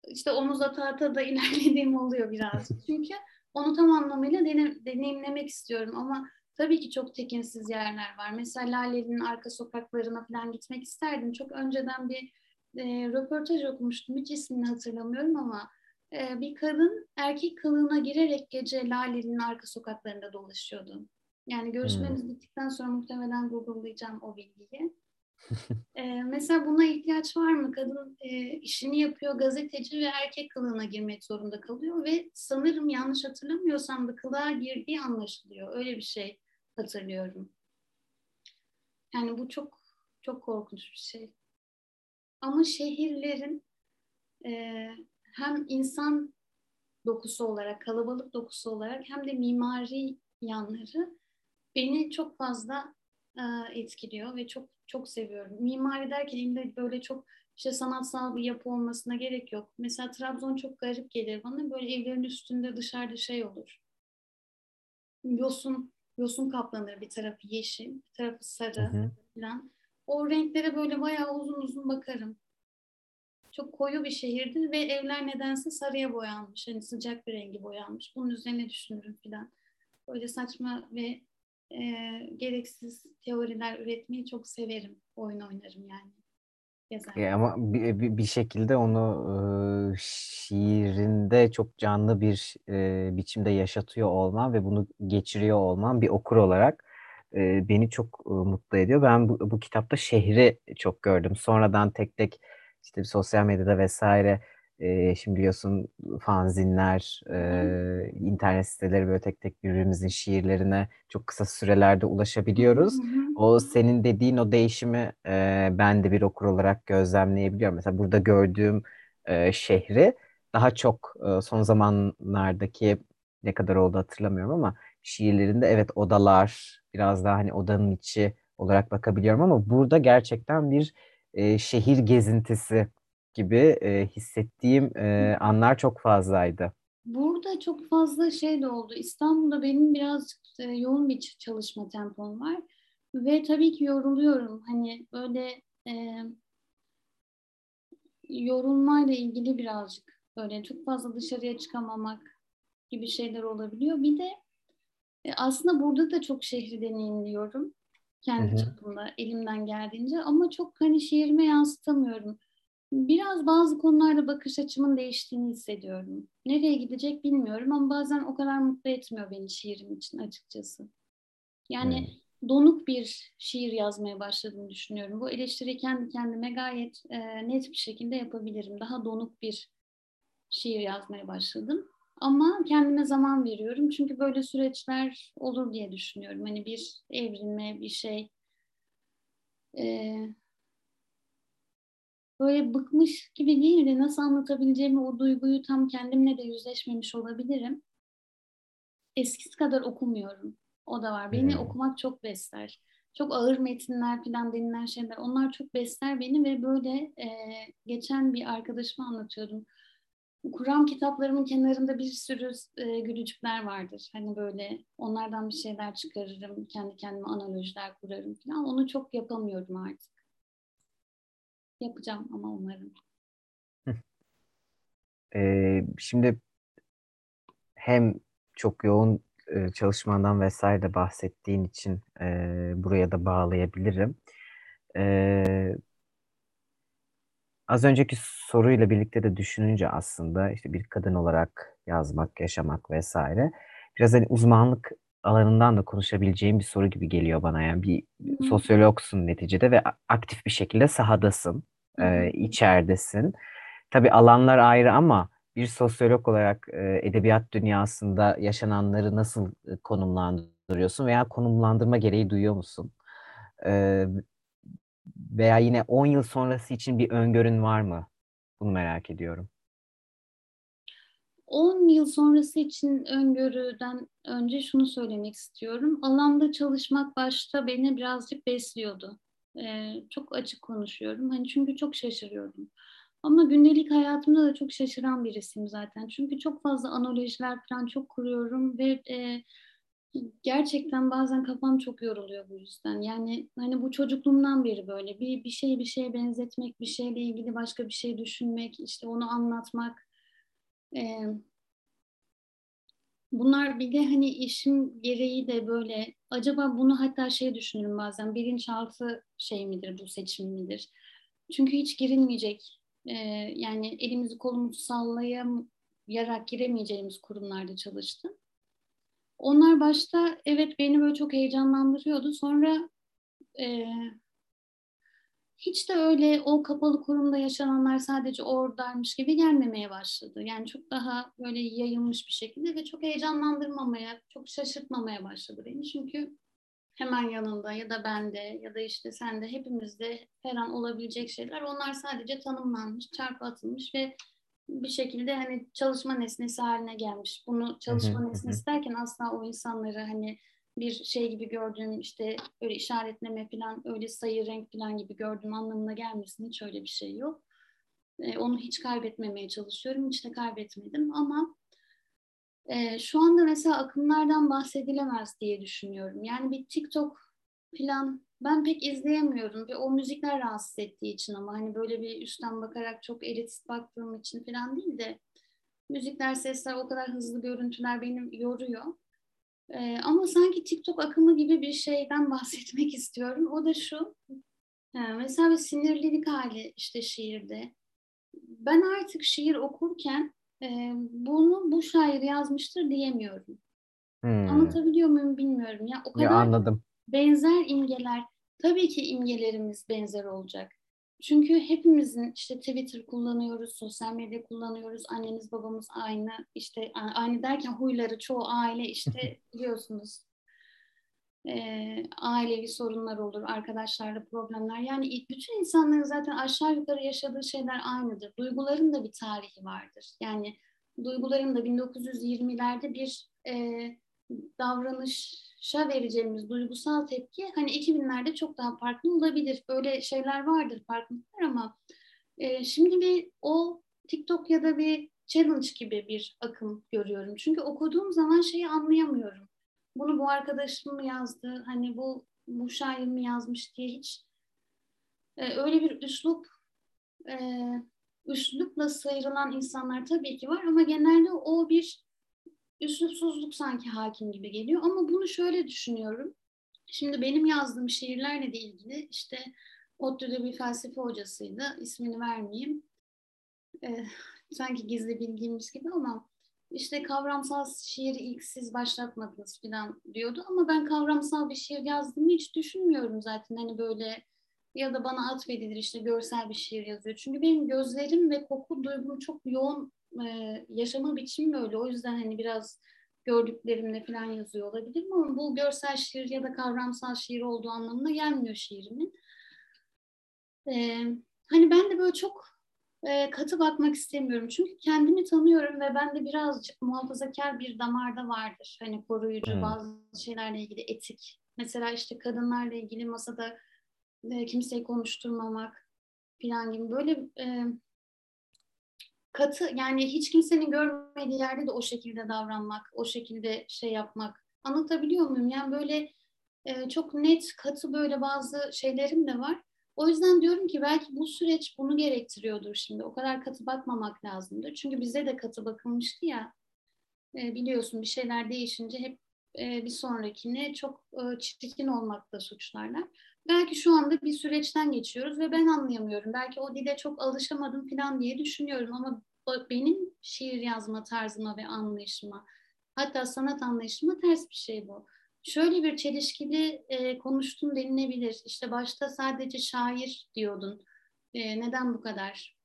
işte omuz ata ata da ilerlediğim oluyor biraz. Çünkü onu tam anlamıyla deneyim, deneyimlemek istiyorum ama tabii ki çok tekinsiz yerler var. Mesela Lale'nin arka sokaklarına falan gitmek isterdim. Çok önceden bir e, röportaj okumuştum. Hiç ismini hatırlamıyorum ama e, bir kadın erkek kılığına girerek gece Lale'nin arka sokaklarında dolaşıyordu. Yani görüşmemiz hmm. bittikten sonra muhtemelen Google'layacağım o bilgiyi ee, mesela buna ihtiyaç var mı? Kadın e, işini yapıyor, gazeteci ve erkek kılığına girmek zorunda kalıyor ve sanırım yanlış hatırlamıyorsam da kılığa girdiği anlaşılıyor. Öyle bir şey hatırlıyorum. Yani bu çok çok korkunç bir şey. Ama şehirlerin e, hem insan dokusu olarak, kalabalık dokusu olarak hem de mimari yanları beni çok fazla e, etkiliyor ve çok çok seviyorum. Mimari derken illa böyle çok işte sanatsal bir yapı olmasına gerek yok. Mesela Trabzon çok garip gelir bana. Böyle evlerin üstünde dışarıda şey olur. Yosun, yosun kaplanır. Bir tarafı yeşil, bir tarafı sarı hı hı. falan. O renklere böyle bayağı uzun uzun bakarım. Çok koyu bir şehirdir ve evler nedense sarıya boyanmış. Hani sıcak bir rengi boyanmış. Bunun üzerine düşünürüm falan. Böyle saçma ve e, gereksiz teoriler üretmeyi çok severim. Oyun oynarım yani. E ama bir, bir şekilde onu e, şiirinde çok canlı bir e, biçimde yaşatıyor olman ve bunu geçiriyor olman bir okur olarak e, beni çok e, mutlu ediyor. Ben bu, bu kitapta şehri çok gördüm. Sonradan tek tek işte sosyal medyada vesaire e, şimdi biliyorsun fanzinler, e, internet siteleri böyle tek tek birbirimizin şiirlerine çok kısa sürelerde ulaşabiliyoruz. O senin dediğin o değişimi e, ben de bir okur olarak gözlemleyebiliyorum. Mesela burada gördüğüm e, şehri daha çok e, son zamanlardaki ne kadar oldu hatırlamıyorum ama şiirlerinde evet odalar biraz daha hani odanın içi olarak bakabiliyorum ama burada gerçekten bir e, şehir gezintisi gibi e, hissettiğim e, anlar çok fazlaydı. Burada çok fazla şey de oldu. İstanbul'da benim biraz e, yoğun bir çalışma tempom var. Ve tabii ki yoruluyorum. Hani böyle e, yorulmayla ilgili birazcık böyle çok fazla dışarıya çıkamamak gibi şeyler olabiliyor. Bir de e, aslında burada da çok şehri deneyimliyorum. Kendi çapımda elimden geldiğince ama çok hani şiirime yansıtamıyorum. Biraz bazı konularda bakış açımın değiştiğini hissediyorum. Nereye gidecek bilmiyorum ama bazen o kadar mutlu etmiyor beni şiirim için açıkçası. Yani hmm. donuk bir şiir yazmaya başladığımı düşünüyorum. Bu eleştiri kendi kendime gayet e, net bir şekilde yapabilirim. Daha donuk bir şiir yazmaya başladım. Ama kendime zaman veriyorum. Çünkü böyle süreçler olur diye düşünüyorum. Hani bir evrilme, bir şey. Ee, böyle bıkmış gibi değil de nasıl anlatabileceğimi o duyguyu tam kendimle de yüzleşmemiş olabilirim. Eskisi kadar okumuyorum. O da var. Beni hmm. okumak çok besler. Çok ağır metinler falan denilen şeyler. Onlar çok besler beni ve böyle e, geçen bir arkadaşıma anlatıyordum Kur'an kitaplarımın kenarında bir sürü e, gülücükler vardır. Hani böyle onlardan bir şeyler çıkarırım, kendi kendime analojiler kurarım falan. Onu çok yapamıyorum artık. Yapacağım ama umarım. Ee, şimdi hem çok yoğun e, çalışmandan vesaire de bahsettiğin için e, buraya da bağlayabilirim. E, Az önceki soruyla birlikte de düşününce aslında işte bir kadın olarak yazmak, yaşamak vesaire biraz hani uzmanlık alanından da konuşabileceğim bir soru gibi geliyor bana. Yani bir sosyologsun neticede ve aktif bir şekilde sahadasın, e, içeridesin. Tabii alanlar ayrı ama bir sosyolog olarak e, edebiyat dünyasında yaşananları nasıl konumlandırıyorsun veya konumlandırma gereği duyuyor musun? E, veya yine 10 yıl sonrası için bir öngörün var mı? Bunu merak ediyorum. 10 yıl sonrası için öngörüden önce şunu söylemek istiyorum. Alanda çalışmak başta beni birazcık besliyordu. Ee, çok açık konuşuyorum. Hani çünkü çok şaşırıyordum. Ama gündelik hayatımda da çok şaşıran birisiyim zaten. Çünkü çok fazla analojiler falan çok kuruyorum ve e, gerçekten bazen kafam çok yoruluyor bu yüzden. Yani hani bu çocukluğumdan beri böyle bir bir şeyi bir şeye benzetmek, bir şeyle ilgili başka bir şey düşünmek, işte onu anlatmak. Ee, bunlar bir de hani işim gereği de böyle acaba bunu hatta şey düşünürüm bazen bilinçaltı şey midir bu seçim midir? Çünkü hiç girilmeyecek e, yani elimizi kolumuzu sallayarak giremeyeceğimiz kurumlarda çalıştım. Onlar başta evet beni böyle çok heyecanlandırıyordu. Sonra e, hiç de öyle o kapalı kurumda yaşananlar sadece oradaymış gibi gelmemeye başladı. Yani çok daha böyle yayılmış bir şekilde ve çok heyecanlandırmamaya, çok şaşırtmamaya başladı beni. Çünkü hemen yanında ya da bende ya da işte sende hepimizde her an olabilecek şeyler onlar sadece tanımlanmış, çarpı atılmış ve bir şekilde hani çalışma nesnesi haline gelmiş. Bunu çalışma nesnesi derken asla o insanları hani bir şey gibi gördüğüm işte öyle işaretleme falan öyle sayı renk falan gibi gördüğüm anlamına gelmesin hiç öyle bir şey yok. E, onu hiç kaybetmemeye çalışıyorum. Hiç de kaybetmedim ama e, şu anda mesela akımlardan bahsedilemez diye düşünüyorum. Yani bir TikTok falan ben pek izleyemiyorum ve o müzikler rahatsız ettiği için ama hani böyle bir üstten bakarak çok elitist baktığım için falan değil de müzikler, sesler, o kadar hızlı görüntüler beni yoruyor. Ee, ama sanki TikTok akımı gibi bir şeyden bahsetmek istiyorum. O da şu, e, mesela bir sinirlilik hali işte şiirde. ben artık şiir okurken e, bunu bu şair yazmıştır diyemiyorum. Hmm. Anlatabiliyor muyum bilmiyorum. Ya o kadar ya anladım. benzer imgeler. Tabii ki imgelerimiz benzer olacak. Çünkü hepimizin işte Twitter kullanıyoruz, sosyal medya kullanıyoruz. Annemiz babamız aynı. İşte aynı derken huyları çoğu aile işte biliyorsunuz e, ailevi sorunlar olur, arkadaşlarla problemler. Yani bütün insanların zaten aşağı yukarı yaşadığı şeyler aynıdır. Duyguların da bir tarihi vardır. Yani duyguların da 1920'lerde bir e, davranışa vereceğimiz duygusal tepki hani 2000'lerde çok daha farklı olabilir. Böyle şeyler vardır, farklılıklar ama e, şimdi bir o TikTok ya da bir challenge gibi bir akım görüyorum. Çünkü okuduğum zaman şeyi anlayamıyorum. Bunu bu arkadaşım mı yazdı, hani bu bu şair mi yazmış diye hiç e, öyle bir üslup e, üslupla sıyrılan insanlar tabii ki var ama genelde o bir üslupsuzluk sanki hakim gibi geliyor. Ama bunu şöyle düşünüyorum. Şimdi benim yazdığım şiirlerle de ilgili işte ODTÜ'de bir felsefe hocasıydı. İsmini vermeyeyim. Ee, sanki gizli bilgiymiş gibi ama işte kavramsal şiiri ilk siz başlatmadınız falan diyordu. Ama ben kavramsal bir şiir yazdığımı hiç düşünmüyorum zaten. Hani böyle ya da bana atfedilir işte görsel bir şiir yazıyor. Çünkü benim gözlerim ve koku duygum çok yoğun e, yaşama biçimim öyle. O yüzden hani biraz gördüklerimle falan yazıyor olabilirim ama bu görsel şiir ya da kavramsal şiir olduğu anlamına gelmiyor şiirimin. E, hani ben de böyle çok e, katı bakmak istemiyorum. Çünkü kendimi tanıyorum ve ben de birazcık muhafazakar bir damarda vardır. Hani koruyucu hmm. bazı şeylerle ilgili etik. Mesela işte kadınlarla ilgili masada e, kimseyi konuşturmamak falan gibi böyle e, katı yani hiç kimsenin görmediği yerde de o şekilde davranmak, o şekilde şey yapmak. Anlatabiliyor muyum? Yani böyle e, çok net, katı böyle bazı şeylerim de var. O yüzden diyorum ki belki bu süreç bunu gerektiriyordur şimdi. O kadar katı bakmamak lazımdır. Çünkü bize de katı bakılmıştı ya. E, biliyorsun bir şeyler değişince hep e, bir sonrakine çok e, çirkin olmakla suçlarlar. Belki şu anda bir süreçten geçiyoruz ve ben anlayamıyorum. Belki o dile çok alışamadım falan diye düşünüyorum ama benim şiir yazma tarzıma ve anlayışıma hatta sanat anlayışıma ters bir şey bu. Şöyle bir çelişkili e, konuştun denilebilir. İşte başta sadece şair diyordun. E, neden bu kadar?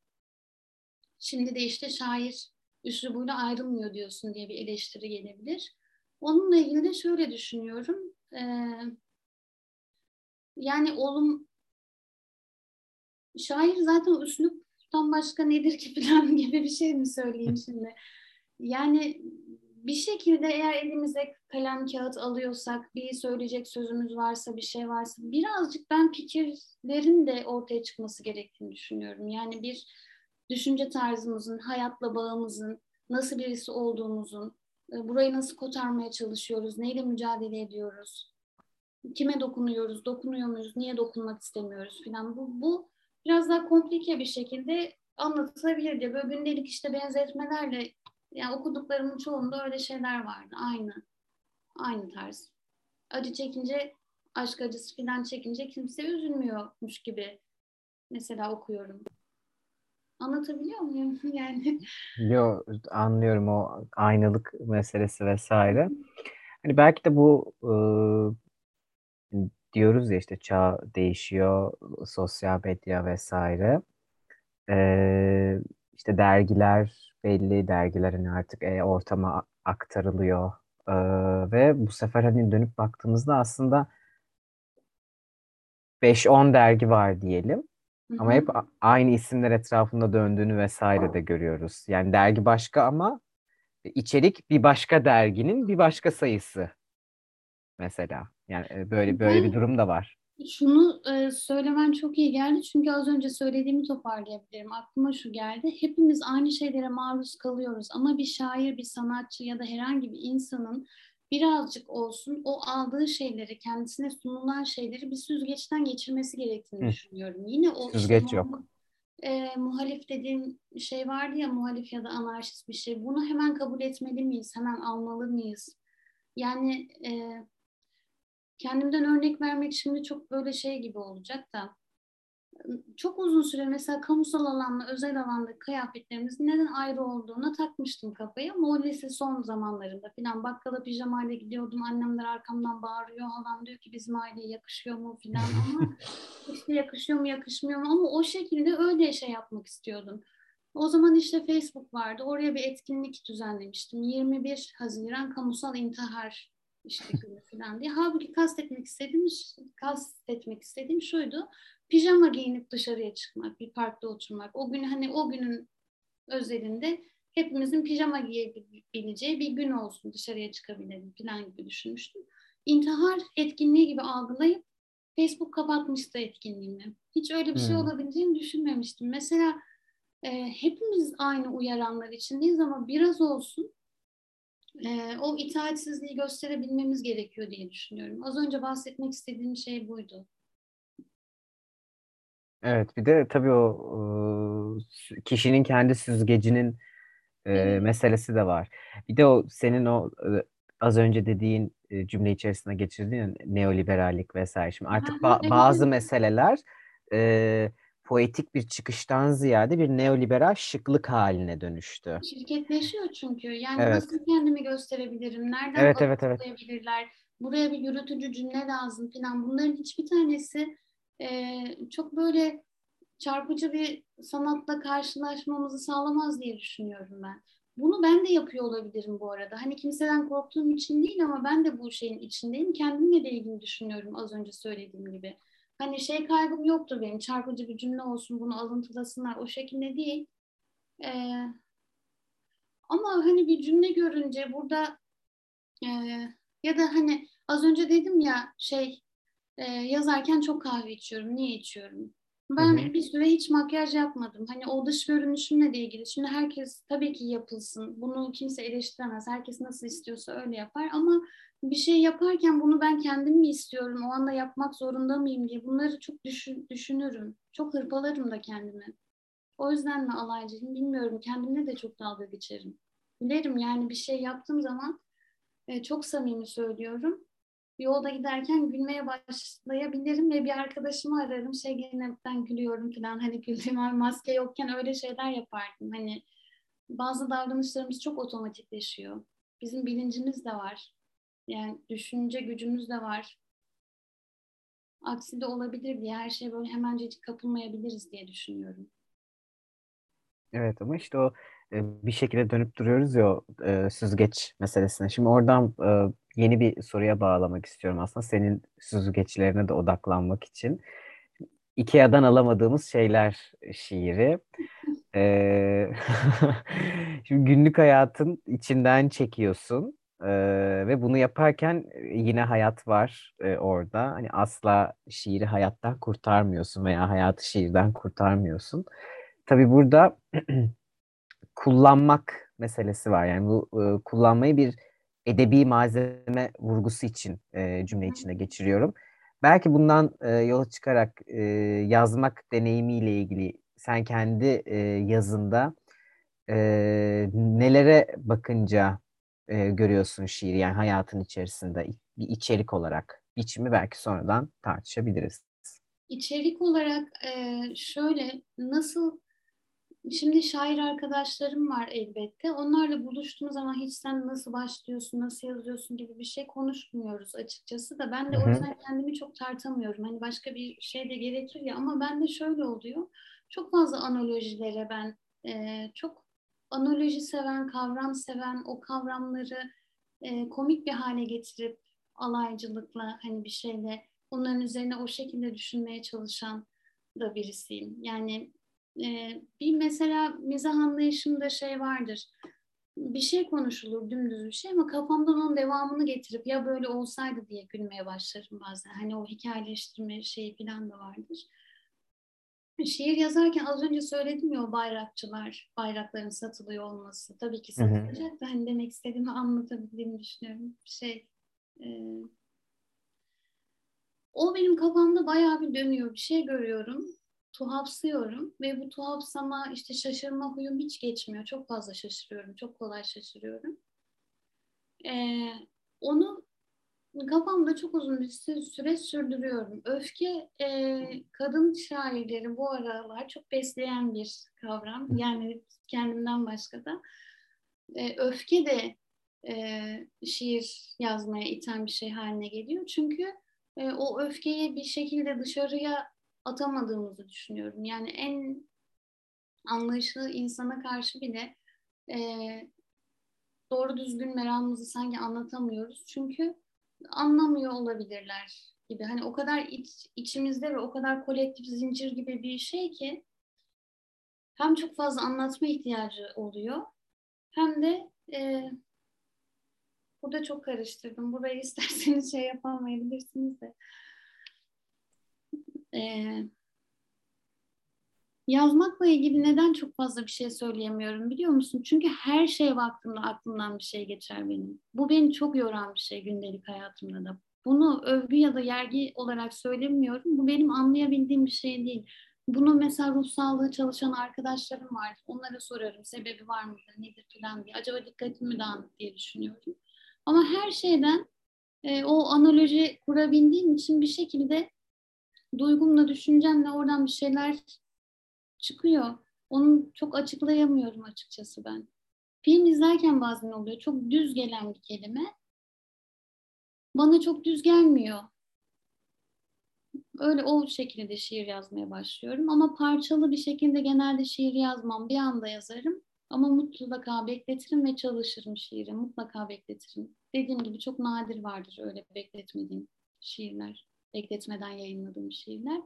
Şimdi de işte şair üslubuyla ayrılmıyor diyorsun diye bir eleştiri gelebilir. Onunla ilgili de şöyle düşünüyorum. E, yani olum şair zaten üsluptan başka nedir ki falan gibi bir şey mi söyleyeyim şimdi? Yani bir şekilde eğer elimize kalem kağıt alıyorsak, bir söyleyecek sözümüz varsa, bir şey varsa birazcık ben fikirlerin de ortaya çıkması gerektiğini düşünüyorum. Yani bir düşünce tarzımızın, hayatla bağımızın, nasıl birisi olduğumuzun, e, burayı nasıl kotarmaya çalışıyoruz, neyle mücadele ediyoruz, kime dokunuyoruz, dokunuyor muyuz, niye dokunmak istemiyoruz filan. Bu, bu biraz daha komplike bir şekilde anlatılabilir diye. Böyle gündelik işte benzetmelerle yani okuduklarımın çoğunda öyle şeyler vardı. Aynı. Aynı tarz. Acı çekince, aşk acısı filan çekince kimse üzülmüyormuş gibi mesela okuyorum. Anlatabiliyor muyum yani? Yo anlıyorum o aynalık meselesi vesaire. Hani belki de bu diyoruz ya işte çağ değişiyor, sosyal medya vesaire. Ee, işte dergiler belli dergiler hani artık e, ortama aktarılıyor. Ee, ve bu sefer hani dönüp baktığımızda aslında 5-10 dergi var diyelim. Hı hı. Ama hep aynı isimler etrafında döndüğünü vesaire de görüyoruz. Yani dergi başka ama içerik bir başka derginin bir başka sayısı mesela. Yani e, böyle böyle bir durum da var. Şunu e, söylemen çok iyi geldi çünkü az önce söylediğimi toparlayabilirim. Aklıma şu geldi. Hepimiz aynı şeylere maruz kalıyoruz ama bir şair, bir sanatçı ya da herhangi bir insanın birazcık olsun o aldığı şeyleri, kendisine sunulan şeyleri bir süzgeçten geçirmesi gerektiğini Hı. düşünüyorum. Yine o Süzgeç işte, yok. E, muhalif dediğim şey vardı ya muhalif ya da anarşist bir şey. Bunu hemen kabul etmeli miyiz? Hemen almalı mıyız? Yani e, kendimden örnek vermek şimdi çok böyle şey gibi olacak da çok uzun süre mesela kamusal alanla özel alandaki kıyafetlerimizin neden ayrı olduğuna takmıştım kafayı ama o lise son zamanlarında falan bakkala pijamayla gidiyordum annemler arkamdan bağırıyor halam diyor ki bizim aileye yakışıyor mu falan ama işte yakışıyor mu yakışmıyor mu ama o şekilde öyle şey yapmak istiyordum. O zaman işte Facebook vardı. Oraya bir etkinlik düzenlemiştim. 21 Haziran Kamusal İntihar işte günü falan diye. Halbuki kastetmek istediğim, kastetmek istediğim şuydu pijama giyinip dışarıya çıkmak, bir parkta oturmak. O gün hani o günün özelinde hepimizin pijama giyebileceği bir gün olsun dışarıya çıkabilelim falan gibi düşünmüştüm. İntihar etkinliği gibi algılayıp Facebook kapatmıştı etkinliğimi. Hiç öyle bir şey hmm. şey olabileceğini düşünmemiştim. Mesela e, hepimiz aynı uyaranlar içindeyiz ama biraz olsun e, o itaatsizliği gösterebilmemiz gerekiyor diye düşünüyorum. Az önce bahsetmek istediğim şey buydu. Evet, bir de tabii o e, kişinin kendi süzgecinin e, meselesi de var. Bir de o senin o e, az önce dediğin e, cümle içerisinde geçirdiğin neoliberallik vesaire. Şimdi artık ba- bazı meseleler e, poetik bir çıkıştan ziyade bir neoliberal şıklık haline dönüştü. Şirketleşiyor çünkü. Yani evet. nasıl kendimi gösterebilirim? Nereden evet, evet, evet. Buraya bir yürütücü cümle lazım falan. Bunların hiçbir tanesi e, çok böyle çarpıcı bir sanatla karşılaşmamızı sağlamaz diye düşünüyorum ben. Bunu ben de yapıyor olabilirim bu arada. Hani kimseden korktuğum için değil ama ben de bu şeyin içindeyim. Kendimle de ilgili düşünüyorum az önce söylediğim gibi. Hani şey kaygım yoktur benim. Çarpıcı bir cümle olsun bunu alıntılasınlar. O şekilde değil. Ee, ama hani bir cümle görünce burada e, ya da hani az önce dedim ya şey e, yazarken çok kahve içiyorum. Niye içiyorum? Ben hı hı. bir süre hiç makyaj yapmadım. Hani o dış görünüşümle de ilgili. Şimdi herkes tabii ki yapılsın. Bunu kimse eleştiremez. Herkes nasıl istiyorsa öyle yapar. Ama bir şey yaparken bunu ben kendim mi istiyorum? O anda yapmak zorunda mıyım diye bunları çok düşün, düşünürüm. Çok hırpalarım da kendimi. O yüzden mi alaycıyım bilmiyorum. Kendimle de çok dalga geçerim. Bilerim yani bir şey yaptığım zaman e, çok samimi söylüyorum yolda giderken gülmeye başlayabilirim ve bir arkadaşımı ararım. Şey gene ben gülüyorum falan hani güldüğüm an maske yokken öyle şeyler yapardım. Hani bazı davranışlarımız çok otomatikleşiyor. Bizim bilincimiz de var. Yani düşünce gücümüz de var. Aksi de olabilir diye her şey böyle hemencecik kapılmayabiliriz diye düşünüyorum. Evet ama işte o e, bir şekilde dönüp duruyoruz ya e, süzgeç meselesine. Şimdi oradan e, yeni bir soruya bağlamak istiyorum aslında senin süzgeçlerine de odaklanmak için. Ikea'dan alamadığımız şeyler şiiri. Şimdi günlük hayatın içinden çekiyorsun ee, ve bunu yaparken yine hayat var e, orada. Hani asla şiiri hayattan kurtarmıyorsun veya hayatı şiirden kurtarmıyorsun. Tabii burada kullanmak meselesi var. Yani bu e, kullanmayı bir edebi malzeme vurgusu için e, cümle içinde geçiriyorum. Belki bundan e, yola çıkarak e, yazmak deneyimiyle ilgili sen kendi e, yazında e, nelere bakınca e, görüyorsun şiir yani hayatın içerisinde bir içerik olarak biçimi belki sonradan tartışabiliriz. İçerik olarak e, şöyle nasıl Şimdi şair arkadaşlarım var elbette. Onlarla buluştuğumuz zaman hiç sen nasıl başlıyorsun, nasıl yazıyorsun gibi bir şey konuşmuyoruz açıkçası da. Ben de o yüzden kendimi çok tartamıyorum. Hani başka bir şey de gerekir ya ama ben de şöyle oluyor. Çok fazla analojilere ben e, çok analoji seven, kavram seven, o kavramları e, komik bir hale getirip alaycılıkla hani bir şeyle onların üzerine o şekilde düşünmeye çalışan da birisiyim. Yani e, bir mesela mizah anlayışımda şey vardır. Bir şey konuşulur dümdüz bir şey ama kafamdan onun devamını getirip ya böyle olsaydı diye gülmeye başlarım bazen. Hani o hikayeleştirme şeyi falan da vardır. Şiir yazarken az önce söyledim ya o bayrakçılar, bayrakların satılıyor olması. Tabii ki satılacak da hani demek istediğimi anlatabildiğimi düşünüyorum. Şey, e, o benim kafamda bayağı bir dönüyor. Bir şey görüyorum tuhafsıyorum ve bu tuhafsama işte şaşırma huyum hiç geçmiyor. Çok fazla şaşırıyorum. Çok kolay şaşırıyorum. Ee, onu kafamda çok uzun bir süre sürdürüyorum. Öfke e, kadın şairleri bu aralar çok besleyen bir kavram. Yani kendimden başka da. E, öfke de e, şiir yazmaya iten bir şey haline geliyor. Çünkü e, o öfkeyi bir şekilde dışarıya atamadığımızı düşünüyorum. Yani en anlayışlı insana karşı bile e, doğru düzgün meramımızı sanki anlatamıyoruz. Çünkü anlamıyor olabilirler gibi. Hani o kadar iç, içimizde ve o kadar kolektif zincir gibi bir şey ki hem çok fazla anlatma ihtiyacı oluyor hem de e, burada çok karıştırdım. Burayı isterseniz şey yapamayabilirsiniz de. E, yazmakla ilgili neden çok fazla bir şey söyleyemiyorum biliyor musun? Çünkü her şey vaktinde aklımdan bir şey geçer benim. Bu beni çok yoran bir şey gündelik hayatımda da. Bunu övgü ya da yergi olarak söylemiyorum. Bu benim anlayabildiğim bir şey değil. Bunu mesela ruh sağlığı çalışan arkadaşlarım var. Onlara sorarım sebebi var mıdır, nedir falan diye. Acaba dikkatimi dağınık diye düşünüyorum. Ama her şeyden e, o analoji kurabildiğim için bir şekilde duygumla, düşüncemle oradan bir şeyler çıkıyor. Onu çok açıklayamıyorum açıkçası ben. Film izlerken bazen oluyor. Çok düz gelen bir kelime. Bana çok düz gelmiyor. Öyle o şekilde şiir yazmaya başlıyorum. Ama parçalı bir şekilde genelde şiir yazmam. Bir anda yazarım. Ama mutlaka bekletirim ve çalışırım şiiri. Mutlaka bekletirim. Dediğim gibi çok nadir vardır öyle bekletmediğim şiirler. Bekletmeden yayınladığım şiirler.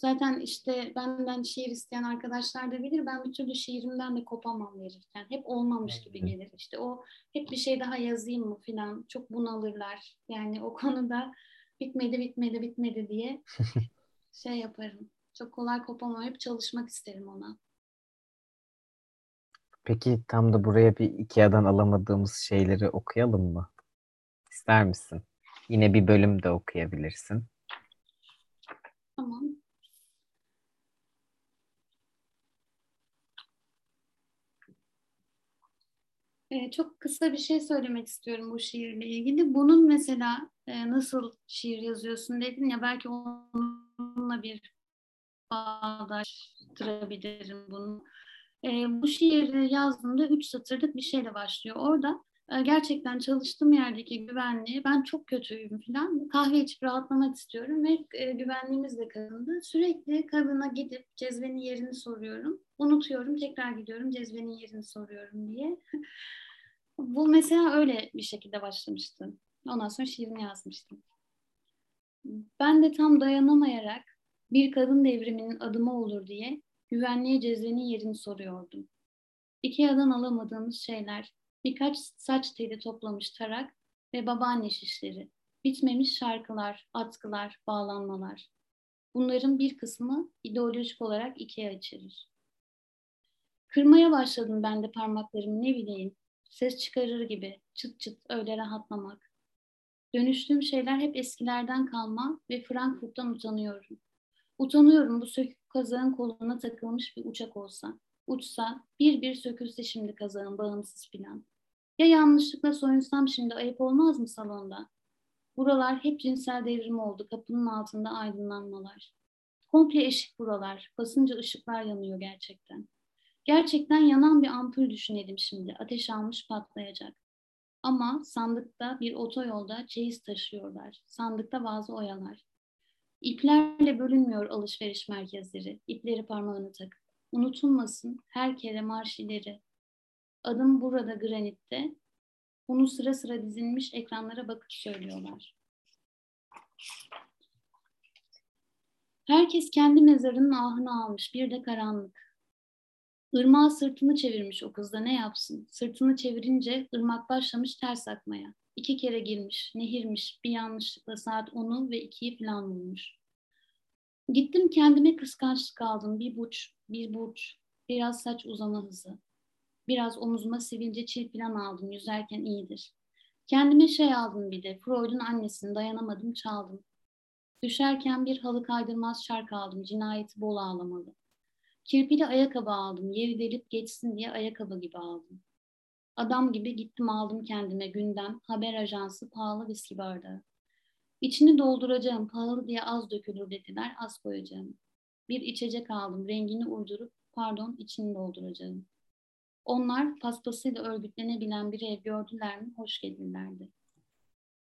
Zaten işte benden şiir isteyen arkadaşlar da bilir. Ben bir türlü şiirimden de kopamam verirken. Hep olmamış gibi gelir. İşte o hep bir şey daha yazayım mı filan. Çok bunalırlar. Yani o konuda bitmedi bitmedi bitmedi diye şey yaparım. Çok kolay kopamam. Hep çalışmak isterim ona. Peki tam da buraya bir Ikea'dan alamadığımız şeyleri okuyalım mı? İster misin? Yine bir bölüm de okuyabilirsin. Tamam. Ee, çok kısa bir şey söylemek istiyorum bu şiirle ilgili. Bunun mesela e, nasıl şiir yazıyorsun dedin ya belki onunla bir bağdaştırabilirim bunu. E, bu şiiri yazdığımda üç satırlık bir şeyle başlıyor. Orada e, gerçekten çalıştığım yerdeki güvenliği ben çok kötüyüm falan. Kahve içip rahatlamak istiyorum ve e, güvenliğimiz de kadındı. Sürekli kadına gidip cezvenin yerini soruyorum. Unutuyorum, tekrar gidiyorum cezvenin yerini soruyorum diye. Bu mesela öyle bir şekilde başlamıştı. Ondan sonra şiirimi yazmıştım. Ben de tam dayanamayarak bir kadın devriminin adımı olur diye güvenliğe cezvenin yerini soruyordum. Ikea'dan alamadığımız şeyler, birkaç saç teli toplamış tarak ve babaanne şişleri, bitmemiş şarkılar, atkılar, bağlanmalar. Bunların bir kısmı ideolojik olarak Ikea içerir. Kırmaya başladım ben de parmaklarımı ne bileyim, ses çıkarır gibi çıt çıt öyle rahatlamak. Dönüştüğüm şeyler hep eskilerden kalma ve Frankfurt'tan utanıyorum. Utanıyorum bu sökük kazağın koluna takılmış bir uçak olsa. Uçsa bir bir sökülse şimdi kazağın bağımsız plan. Ya yanlışlıkla soyunsam şimdi ayıp olmaz mı salonda? Buralar hep cinsel devrim oldu. Kapının altında aydınlanmalar. Komple eşik buralar. Basınca ışıklar yanıyor gerçekten. Gerçekten yanan bir ampul düşünelim şimdi. Ateş almış patlayacak. Ama sandıkta bir otoyolda çeyiz taşıyorlar. Sandıkta bazı oyalar. İplerle bölünmüyor alışveriş merkezleri. İpleri parmağını takıp. Unutulmasın her kere marş. Adım burada granitte. Bunu sıra sıra dizilmiş ekranlara bakıp söylüyorlar. Herkes kendi mezarının ahını almış. Bir de karanlık. Irmağa sırtını çevirmiş o kız da ne yapsın? Sırtını çevirince ırmak başlamış ters akmaya. İki kere girmiş, nehirmiş, bir yanlışlıkla saat 10'u ve 2'yi falan bulmuş. Gittim kendime kıskançlık aldım. Bir burç, bir burç, biraz saç uzama hızı. Biraz omuzuma sivilce çil falan aldım. Yüzerken iyidir. Kendime şey aldım bir de. Freud'un annesini dayanamadım çaldım. Düşerken bir halı kaydırmaz şarkı aldım. Cinayeti bol ağlamalı. Kirpili ayakkabı aldım. Yeri delip geçsin diye ayakkabı gibi aldım. Adam gibi gittim aldım kendime gündem, haber ajansı, pahalı viski bardağı. İçini dolduracağım, pahalı diye az dökülür dediler, az koyacağım. Bir içecek aldım, rengini uydurup, pardon içini dolduracağım. Onlar paspasıyla örgütlenebilen bir ev gördüler mi hoş gelirlerdi.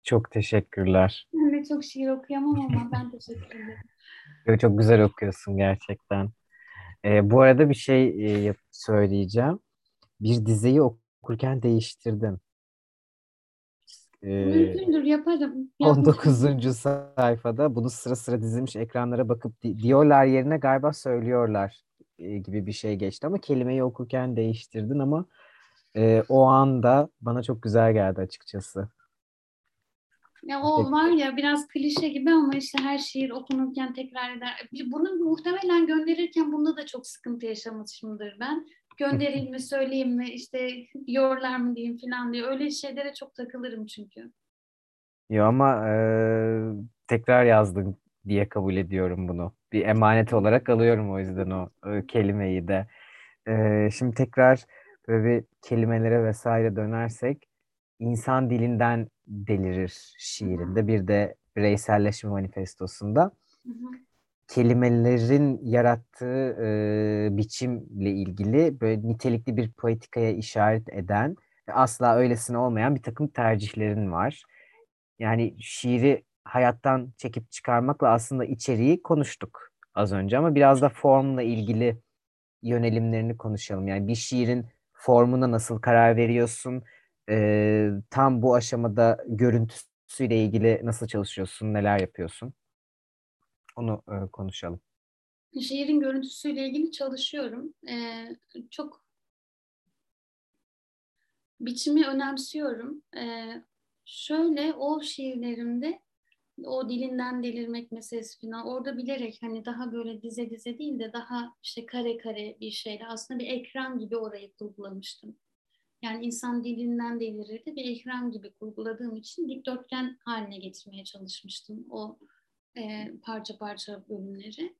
Çok teşekkürler. Ben de çok şiir okuyamam ama ben teşekkür ederim. Çok güzel okuyorsun gerçekten. Ee, bu arada bir şey e, söyleyeceğim. Bir dizeyi okurken değiştirdim. Ee, Mümkündür yaparım. 19. sayfada bunu sıra sıra dizilmiş ekranlara bakıp di- diyorlar yerine galiba söylüyorlar gibi bir şey geçti ama kelimeyi okurken değiştirdin ama e, o anda bana çok güzel geldi açıkçası. Ya o var ya biraz klişe gibi ama işte her şiir okunurken tekrar eder. Bunu muhtemelen gönderirken bunda da çok sıkıntı yaşamışımdır ben. Göndereyim mi, söyleyeyim mi, işte yorlar mı diyeyim falan diye. Öyle şeylere çok takılırım çünkü. Yo ama e, tekrar yazdın diye kabul ediyorum bunu. Bir emanet olarak alıyorum o yüzden o e, kelimeyi de. E, şimdi tekrar böyle bir kelimelere vesaire dönersek insan dilinden delirir şiirinde. Bir de bireyselleşme manifestosunda. Kelimelerin yarattığı e, biçimle ilgili böyle nitelikli bir poetikaya işaret eden asla öylesine olmayan bir takım tercihlerin var. Yani şiiri hayattan çekip çıkarmakla aslında içeriği konuştuk az önce ama biraz da formla ilgili yönelimlerini konuşalım. Yani bir şiirin formuna nasıl karar veriyorsun? e, tam bu aşamada görüntüsüyle ilgili nasıl çalışıyorsun, neler yapıyorsun? Onu e, konuşalım. Şiirin görüntüsüyle ilgili çalışıyorum. Ee, çok biçimi önemsiyorum. Ee, şöyle o şiirlerimde o dilinden delirmek meselesi falan orada bilerek hani daha böyle dize dize değil de daha işte kare kare bir şeyle aslında bir ekran gibi orayı kurgulamıştım. Yani insan dilinden delirirdi bir ekran gibi kurguladığım için dikdörtgen haline getirmeye çalışmıştım o e, parça parça bölümleri.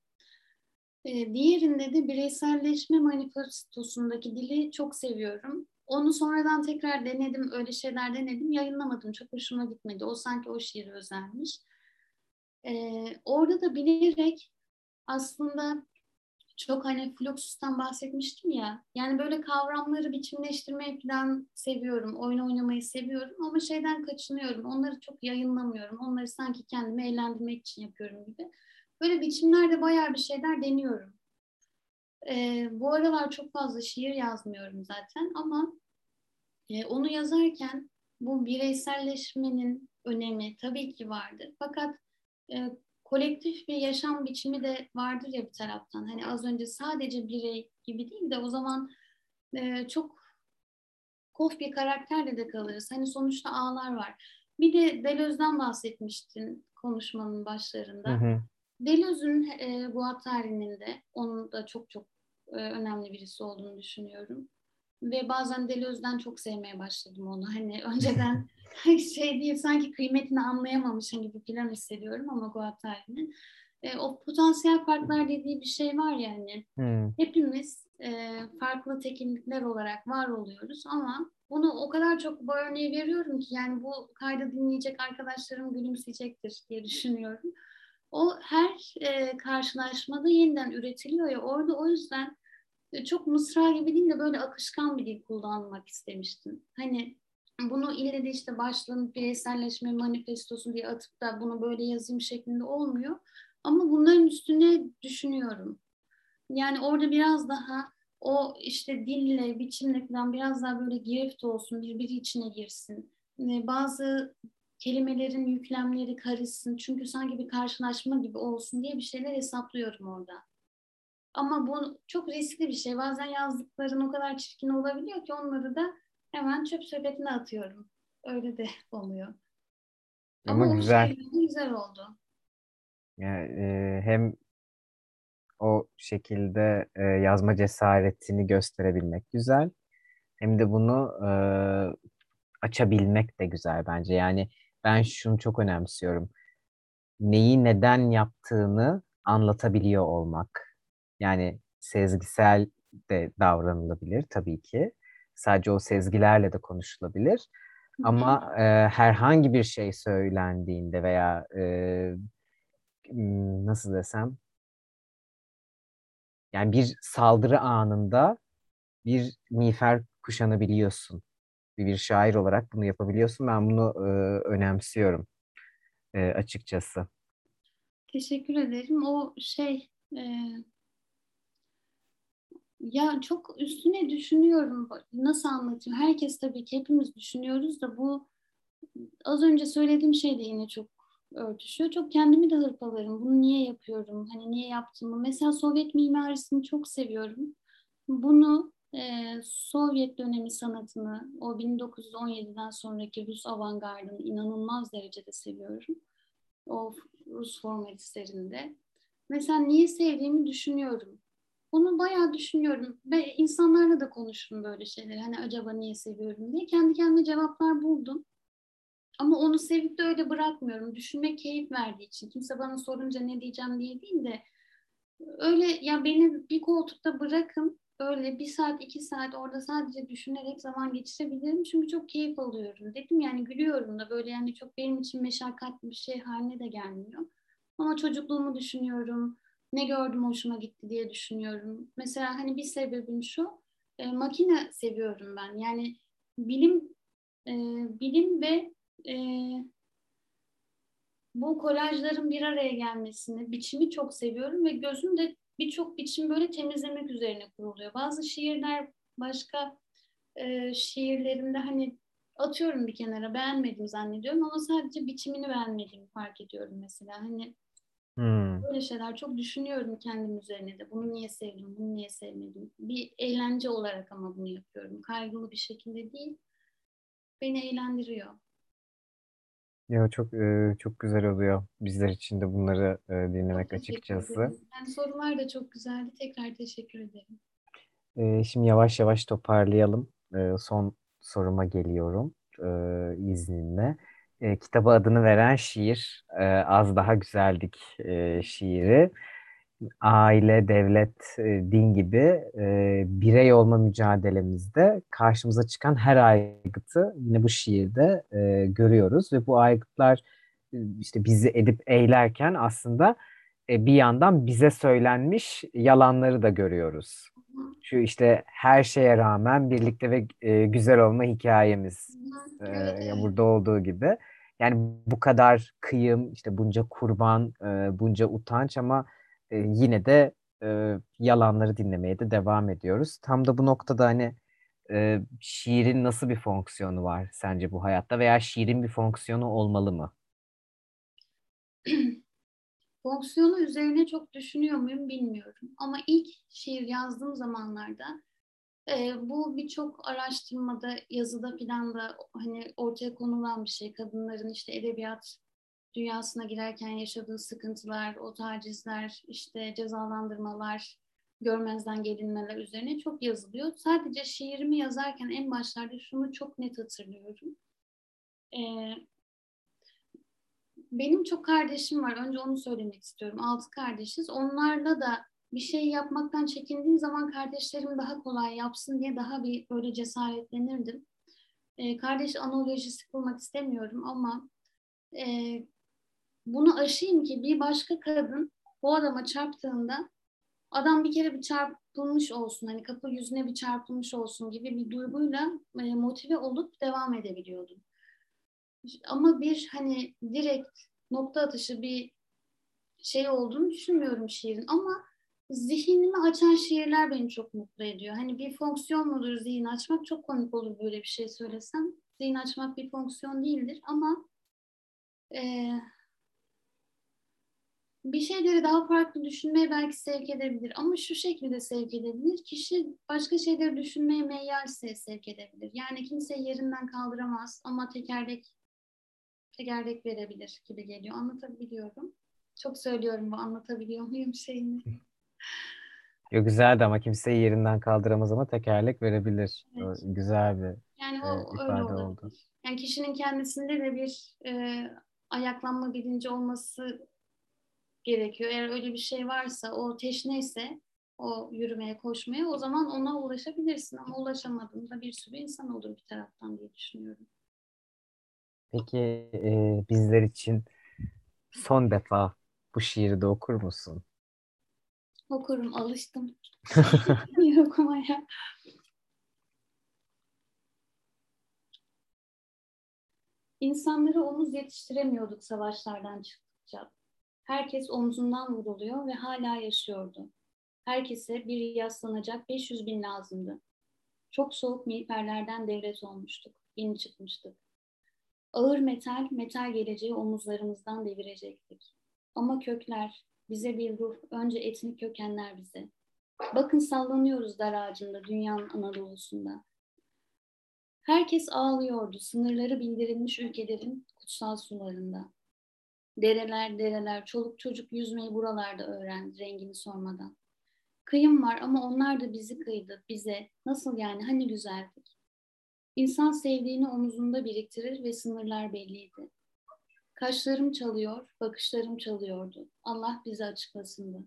E, diğerinde de bireyselleşme manifestosundaki dili çok seviyorum. Onu sonradan tekrar denedim, öyle şeyler denedim, yayınlamadım. Çok hoşuma gitmedi. O sanki o şiir özelmiş. E, orada da bilerek aslında çok hani Fluxus'tan bahsetmiştim ya. Yani böyle kavramları biçimleştirmeyi falan seviyorum. Oyun oynamayı seviyorum ama şeyden kaçınıyorum. Onları çok yayınlamıyorum. Onları sanki kendimi eğlendirmek için yapıyorum gibi. Böyle biçimlerde bayağı bir şeyler deniyorum. Ee, bu aralar çok fazla şiir yazmıyorum zaten ama e, onu yazarken bu bireyselleşmenin önemi tabii ki vardır. Fakat e, kolektif bir yaşam biçimi de vardır ya bir taraftan. Hani az önce sadece birey gibi değil de o zaman e, çok kof bir karakterle de kalırız. Hani sonuçta ağlar var. Bir de Deleuze'den bahsetmiştin konuşmanın başlarında. Hı hı. Deleuze'ün e, Guattari'nin de onun da çok çok e, önemli birisi olduğunu düşünüyorum. Ve bazen Deleuze'den çok sevmeye başladım onu. Hani önceden şey değil sanki kıymetini anlayamamışım gibi plan hissediyorum ama Guattari'nin. E, o potansiyel farklar dediği bir şey var yani. Hmm. Hepimiz e, farklı tekillikler olarak var oluyoruz ama bunu o kadar çok bu örneği veriyorum ki yani bu kaydı dinleyecek arkadaşlarım gülümseyecektir diye düşünüyorum. O her e, karşılaşmada yeniden üretiliyor ya orada o yüzden çok mısra gibi değil de böyle akışkan bir dil kullanmak istemiştim. Hani bunu ille de işte başlığın bireyselleşme manifestosu diye atıp da bunu böyle yazayım şeklinde olmuyor. Ama bunların üstüne düşünüyorum. Yani orada biraz daha o işte dille, biçimle falan biraz daha böyle girift olsun, birbiri içine girsin. Bazı kelimelerin yüklemleri karışsın. Çünkü sanki bir karşılaşma gibi olsun diye bir şeyler hesaplıyorum orada. Ama bu çok riskli bir şey. Bazen yazdıkların o kadar çirkin olabiliyor ki onları da hemen çöp sepetine atıyorum. Öyle de oluyor. Ama, Ama güzel. Güzel oldu. Yani, e, hem o şekilde e, yazma cesaretini gösterebilmek güzel. Hem de bunu e, açabilmek de güzel bence. Yani ben şunu çok önemsiyorum. Neyi neden yaptığını anlatabiliyor olmak. Yani sezgisel de davranılabilir tabii ki. Sadece o sezgilerle de konuşulabilir. Ama e, herhangi bir şey söylendiğinde veya e, nasıl desem yani bir saldırı anında bir miğfer kuşanabiliyorsun. Bir şair olarak bunu yapabiliyorsun. Ben bunu e, önemsiyorum e, açıkçası. Teşekkür ederim. O şey e, ya çok üstüne düşünüyorum. Nasıl anlatayım? Herkes tabii ki hepimiz düşünüyoruz da bu az önce söylediğim şey de yine çok örtüşüyor. Çok kendimi de hırpalarım. Bunu niye yapıyorum? Hani niye yaptığımı. Mesela Sovyet mimarisini çok seviyorum. Bunu e, Sovyet dönemi sanatını, o 1917'den sonraki Rus avantgardını inanılmaz derecede seviyorum. O Rus formalistlerinde. Mesela niye sevdiğimi düşünüyorum. Bunu bayağı düşünüyorum ve insanlarla da konuştum böyle şeyler. Hani acaba niye seviyorum diye. Kendi kendime cevaplar buldum. Ama onu sevip de öyle bırakmıyorum. Düşünmek keyif verdiği için. Kimse bana sorunca ne diyeceğim diye değil de öyle ya beni bir koltukta bırakın öyle bir saat iki saat orada sadece düşünerek zaman geçirebilirim. Çünkü çok keyif alıyorum. Dedim yani gülüyorum da böyle yani çok benim için meşakkatli bir şey haline de gelmiyor. Ama çocukluğumu düşünüyorum. Ne gördüm hoşuma gitti diye düşünüyorum. Mesela hani bir sebebim şu. E, makine seviyorum ben. Yani bilim e, bilim ve e, bu kolajların bir araya gelmesini, biçimi çok seviyorum ve gözüm de birçok biçim böyle temizlemek üzerine kuruluyor. Bazı şiirler başka e, şiirlerimde hani atıyorum bir kenara beğenmedim zannediyorum ama sadece biçimini beğenmediğimi fark ediyorum mesela. Hani hmm. böyle şeyler çok düşünüyorum kendim üzerine de. Bunu niye sevdim, bunu niye sevmedim. Bir eğlence olarak ama bunu yapıyorum. Kaygılı bir şekilde değil. Beni eğlendiriyor. Ya çok e, çok güzel oluyor bizler için de bunları e, dinlemek Çok açıkçası. Yani sorular da çok güzeldi. Tekrar teşekkür ederim. E, şimdi yavaş yavaş toparlayalım. E, son soruma geliyorum e, izninle. E, kitaba adını veren şiir e, Az Daha Güzeldik e, şiiri aile, devlet, e, din gibi e, birey olma mücadelemizde karşımıza çıkan her aygıtı yine bu şiirde e, görüyoruz ve bu aygıtlar e, işte bizi edip eylerken aslında e, bir yandan bize söylenmiş yalanları da görüyoruz. Şu işte her şeye rağmen birlikte ve e, güzel olma hikayemiz e, burada olduğu gibi. Yani bu kadar kıyım, işte bunca kurban, e, bunca utanç ama e, yine de e, yalanları dinlemeye de devam ediyoruz. Tam da bu noktada hani şiirin nasıl bir fonksiyonu var sence bu hayatta veya şiirin bir fonksiyonu olmalı mı? Fonksiyonu üzerine çok düşünüyor muyum bilmiyorum. Ama ilk şiir yazdığım zamanlarda e, bu birçok araştırmada, yazıda filan da hani ortaya konulan bir şey. Kadınların işte edebiyat dünyasına girerken yaşadığı sıkıntılar, o tacizler, işte cezalandırmalar, görmezden gelinmeler üzerine çok yazılıyor. Sadece şiirimi yazarken en başlarda şunu çok net hatırlıyorum. Ee, benim çok kardeşim var. Önce onu söylemek istiyorum. Altı kardeşiz. Onlarla da bir şey yapmaktan çekindiğim zaman kardeşlerim daha kolay yapsın diye daha bir böyle cesaretlenirdim. Ee, kardeş analojisi kurmak istemiyorum ama e, bunu aşayım ki bir başka kadın o adama çarptığında adam bir kere bir çarpılmış olsun hani kapı yüzüne bir çarpılmış olsun gibi bir duyguyla e, motive olup devam edebiliyordum. Ama bir hani direkt nokta atışı bir şey olduğunu düşünmüyorum şiirin ama zihnimi açan şiirler beni çok mutlu ediyor. Hani bir fonksiyon mudur zihin açmak çok komik olur böyle bir şey söylesem. Zihin açmak bir fonksiyon değildir ama e, bir şeyleri daha farklı düşünmeye belki sevk edebilir ama şu şekilde sevk edebilir. Kişi başka şeyleri düşünmeye meyyalse sevk edebilir. Yani kimse yerinden kaldıramaz ama tekerlek tekerlek verebilir gibi geliyor. Anlatabiliyorum. Çok söylüyorum bu anlatabiliyor muyum şeyini? Yok güzeldi ama kimseyi yerinden kaldıramaz ama tekerlek verebilir. Evet. güzel bir yani o, e, ifade öyle oldu. Yani kişinin kendisinde de bir e, ayaklanma bilinci olması gerekiyor. Eğer öyle bir şey varsa, o teşneyse o yürümeye, koşmaya o zaman ona ulaşabilirsin. Ama ulaşamadığında bir sürü insan olur bir taraftan diye düşünüyorum. Peki e, bizler için son defa bu şiiri de okur musun? Okurum, alıştım. Okumaya. İnsanları omuz yetiştiremiyorduk savaşlardan çıktıkça. Herkes omzundan vuruluyor ve hala yaşıyordu. Herkese bir yaslanacak 500 bin lazımdı. Çok soğuk miğferlerden devlet olmuştuk. Yeni çıkmıştık. Ağır metal, metal geleceği omuzlarımızdan devirecektik. Ama kökler, bize bir ruh, önce etnik kökenler bize. Bakın sallanıyoruz dar ağacında, dünyanın Anadolu'sunda. Herkes ağlıyordu, sınırları bildirilmiş ülkelerin kutsal sularında. Dereler, dereler, çoluk çocuk yüzmeyi buralarda öğrendi, rengini sormadan. Kıyım var ama onlar da bizi kıydı, bize. Nasıl yani, hani güzeldik? İnsan sevdiğini omuzunda biriktirir ve sınırlar belliydi. Kaşlarım çalıyor, bakışlarım çalıyordu. Allah bizi açıklasındı.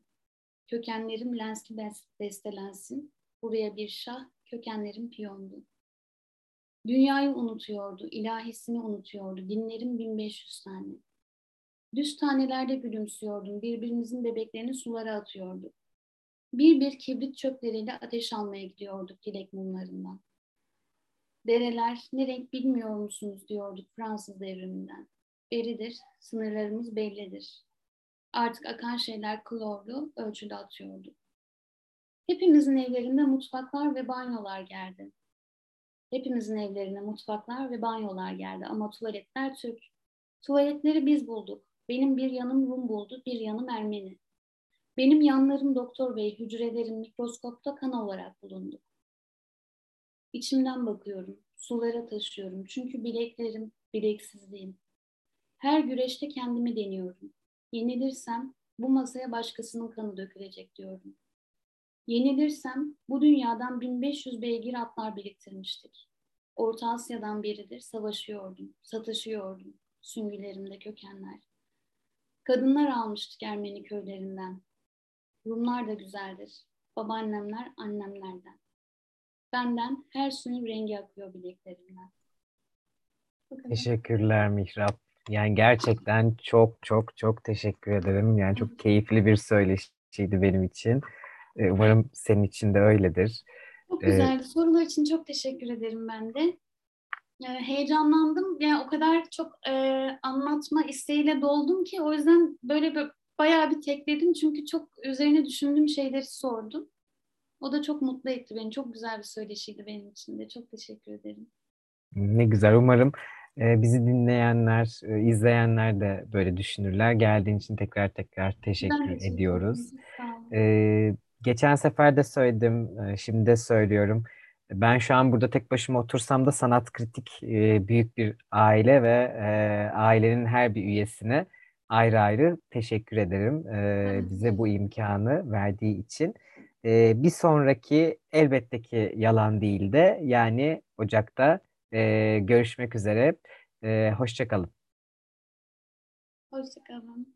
Kökenlerim lensli bestelensin. Buraya bir şah, kökenlerim piyondu. Dünyayı unutuyordu, ilahisini unutuyordu. Dinlerim 1500 tane. Düz tanelerde gülümsüyordum. Birbirimizin bebeklerini sulara atıyorduk. Bir bir kibrit çöpleriyle ateş almaya gidiyorduk dilek mumlarından. Dereler ne renk bilmiyor musunuz diyorduk Fransız devriminden. Beridir, sınırlarımız bellidir. Artık akan şeyler klorlu, ölçülü atıyordu. Hepimizin evlerinde mutfaklar ve banyolar geldi. Hepimizin evlerine mutfaklar ve banyolar geldi ama tuvaletler Türk. Tuvaletleri biz bulduk. Benim bir yanım Rum buldu, bir yanım Ermeni. Benim yanlarım doktor bey, hücrelerim mikroskopta kan olarak bulundu. İçimden bakıyorum, sulara taşıyorum çünkü bileklerim, bileksizliğim. Her güreşte kendimi deniyorum. Yenilirsem bu masaya başkasının kanı dökülecek diyorum. Yenilirsem bu dünyadan 1500 beygir atlar biriktirmiştik. Orta Asya'dan beridir savaşıyordum, satışıyordum, süngülerimde kökenler. Kadınlar almıştık Ermeni köylerinden. Rumlar da güzeldir. Babaannemler annemlerden. Benden her suyun rengi akıyor bileklerimden. Teşekkürler Mihrap. Yani gerçekten çok çok çok teşekkür ederim. Yani çok keyifli bir söyleşiydi benim için. Umarım senin için de öyledir. Çok güzeldi. Ee, Sorular için çok teşekkür ederim ben de. Ee, heyecanlandım. Yani o kadar çok e, anlatma isteğiyle doldum ki o yüzden böyle bir, bayağı bir tekledim. Çünkü çok üzerine düşündüğüm şeyleri sordum. O da çok mutlu etti beni. Çok güzel bir söyleşiydi benim için de. Çok teşekkür ederim. Ne güzel. Umarım e, bizi dinleyenler, e, izleyenler de böyle düşünürler. Geldiğin için tekrar tekrar teşekkür ben ediyoruz. Geçen sefer de söyledim, e, şimdi de söylüyorum. Ben şu an burada tek başıma otursam da sanat kritik e, büyük bir aile ve e, ailenin her bir üyesine ayrı ayrı teşekkür ederim e, bize bu imkanı verdiği için. E, bir sonraki elbette ki yalan değil de yani Ocak'ta e, görüşmek üzere. E, hoşçakalın. Hoşçakalın.